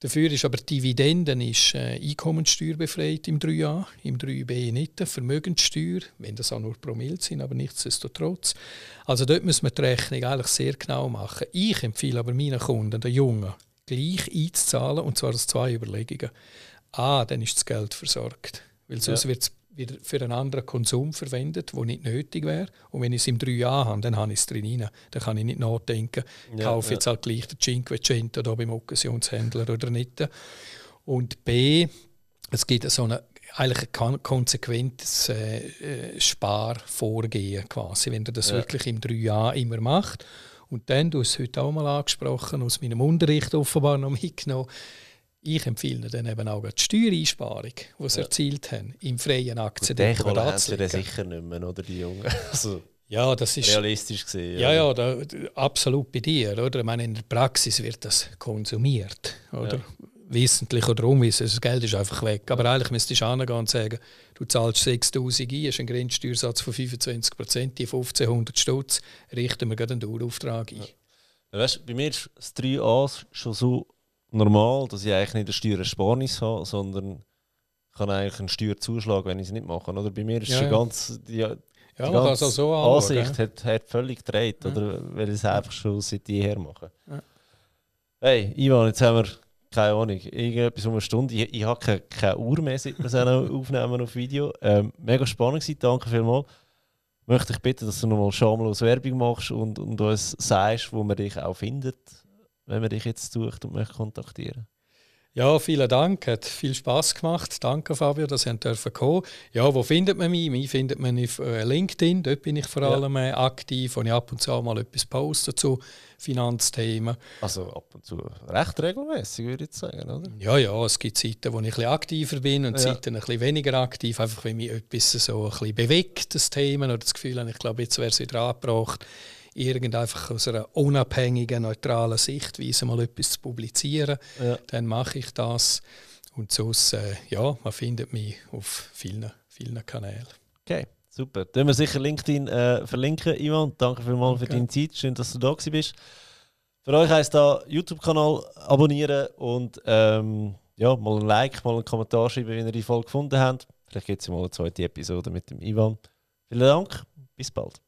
Dafür ist aber die Dividenden ist, äh, einkommenssteuerbefreit im 3a, im 3b nicht. Vermögenssteuer, wenn das auch nur Promille sind, aber nichtsdestotrotz. Also dort muss man die Rechnung eigentlich sehr genau machen. Ich empfehle aber meinen Kunden, den Jungen, gleich einzuzahlen, und zwar aus zwei Überlegungen. A, dann ist das Geld versorgt. Weil sonst ja. wird es wieder für einen anderen Konsum verwendet, der nicht nötig wäre. Und wenn ich es im drei Jahren habe, dann habe ich es drin. Dann kann ich nicht nachdenken, ja, kaufe ja. jetzt halt gleich den Cinquecento da beim Occasionshändler oder nicht. Und B, es gibt so eine eigentlich ein konsequentes äh, äh, Sparvorgehen quasi, wenn du das ja. wirklich im drei Jahren immer macht. Und dann, du hast es heute auch mal angesprochen, aus meinem Unterricht offenbar noch mitgenommen, ich empfehle dann eben auch die Steuereinsparung, die sie ja. erzielt haben, im freien Aktiendepot haben sie sicher nicht mehr, oder die Jungen? Also, ja, das ist realistisch gesehen. Ja, ja, da, absolut bei dir, oder? Ich meine, in der Praxis wird das konsumiert, oder? Ja. Wissentlich oder unwissentlich, das Geld ist einfach weg. Aber eigentlich müsstest du angehen und sagen, du zahlst 6000 ein, hast einen Grenzsteuersatz von 25 Prozent, die 1500 Stutz, richten wir gerade einen Dauerauftrag ein. Ja. Weißt, bei mir ist das 3a schon so normal, dass ich eigentlich nicht eine Steuerersparnis habe, sondern kann eigentlich einen Steuerzuschlag, wenn ich es nicht mache. Oder bei mir ist ja, ganz, die, ja, die ganze also so Ansicht hat, hat völlig gedreht, ja. oder, weil ich es einfach schon seit jeher mache. Ja. Hey, Ivan, jetzt haben wir keine Ahnung, irgendetwas um eine Stunde. Ich, ich habe keine, keine Uhr mehr, seit wir es aufnehmen auf Video. Ähm, mega spannend gewesen, danke vielmals. Möchte ich bitten, dass du nochmal schamlos Werbung machst und, und uns sagst, wo man dich auch findet wenn man dich jetzt sucht und möchte kontaktieren? Ja, vielen Dank. Hat viel Spaß gemacht. Danke, Fabio, dass ihr dürfen kommen. Ja, wo findet man mich? Mich findet man auf äh, LinkedIn. Dort bin ich vor allem ja. Äh, aktiv und ich ab und zu mal etwas poste zu Finanzthemen. Also ab und zu recht regelmäßig, würde ich sagen, oder? Ja, ja. Es gibt Zeiten, wo ich ein bisschen aktiver bin und ja. Zeiten ein bisschen weniger aktiv. Einfach, wenn mich etwas so ein bisschen bewegt, das Thema, oder das Gefühl habe, ich glaube, jetzt wäre es wieder angebracht irgend einfach aus einer unabhängigen, neutralen Sichtweise mal etwas zu publizieren, ja. dann mache ich das. Und sonst, äh, ja, man findet mich auf vielen, vielen Kanälen. Okay, super. Dann wir sicher LinkedIn äh, verlinken, Ivan. Danke vielmals okay. für deine Zeit. Schön, dass du da bist. Für euch heisst da YouTube-Kanal abonnieren und ähm, ja, mal ein Like, mal einen Kommentar schreiben, wenn ihr die Folge gefunden habt. Vielleicht gibt es mal eine zweite Episode mit dem Ivan. Vielen Dank, bis bald.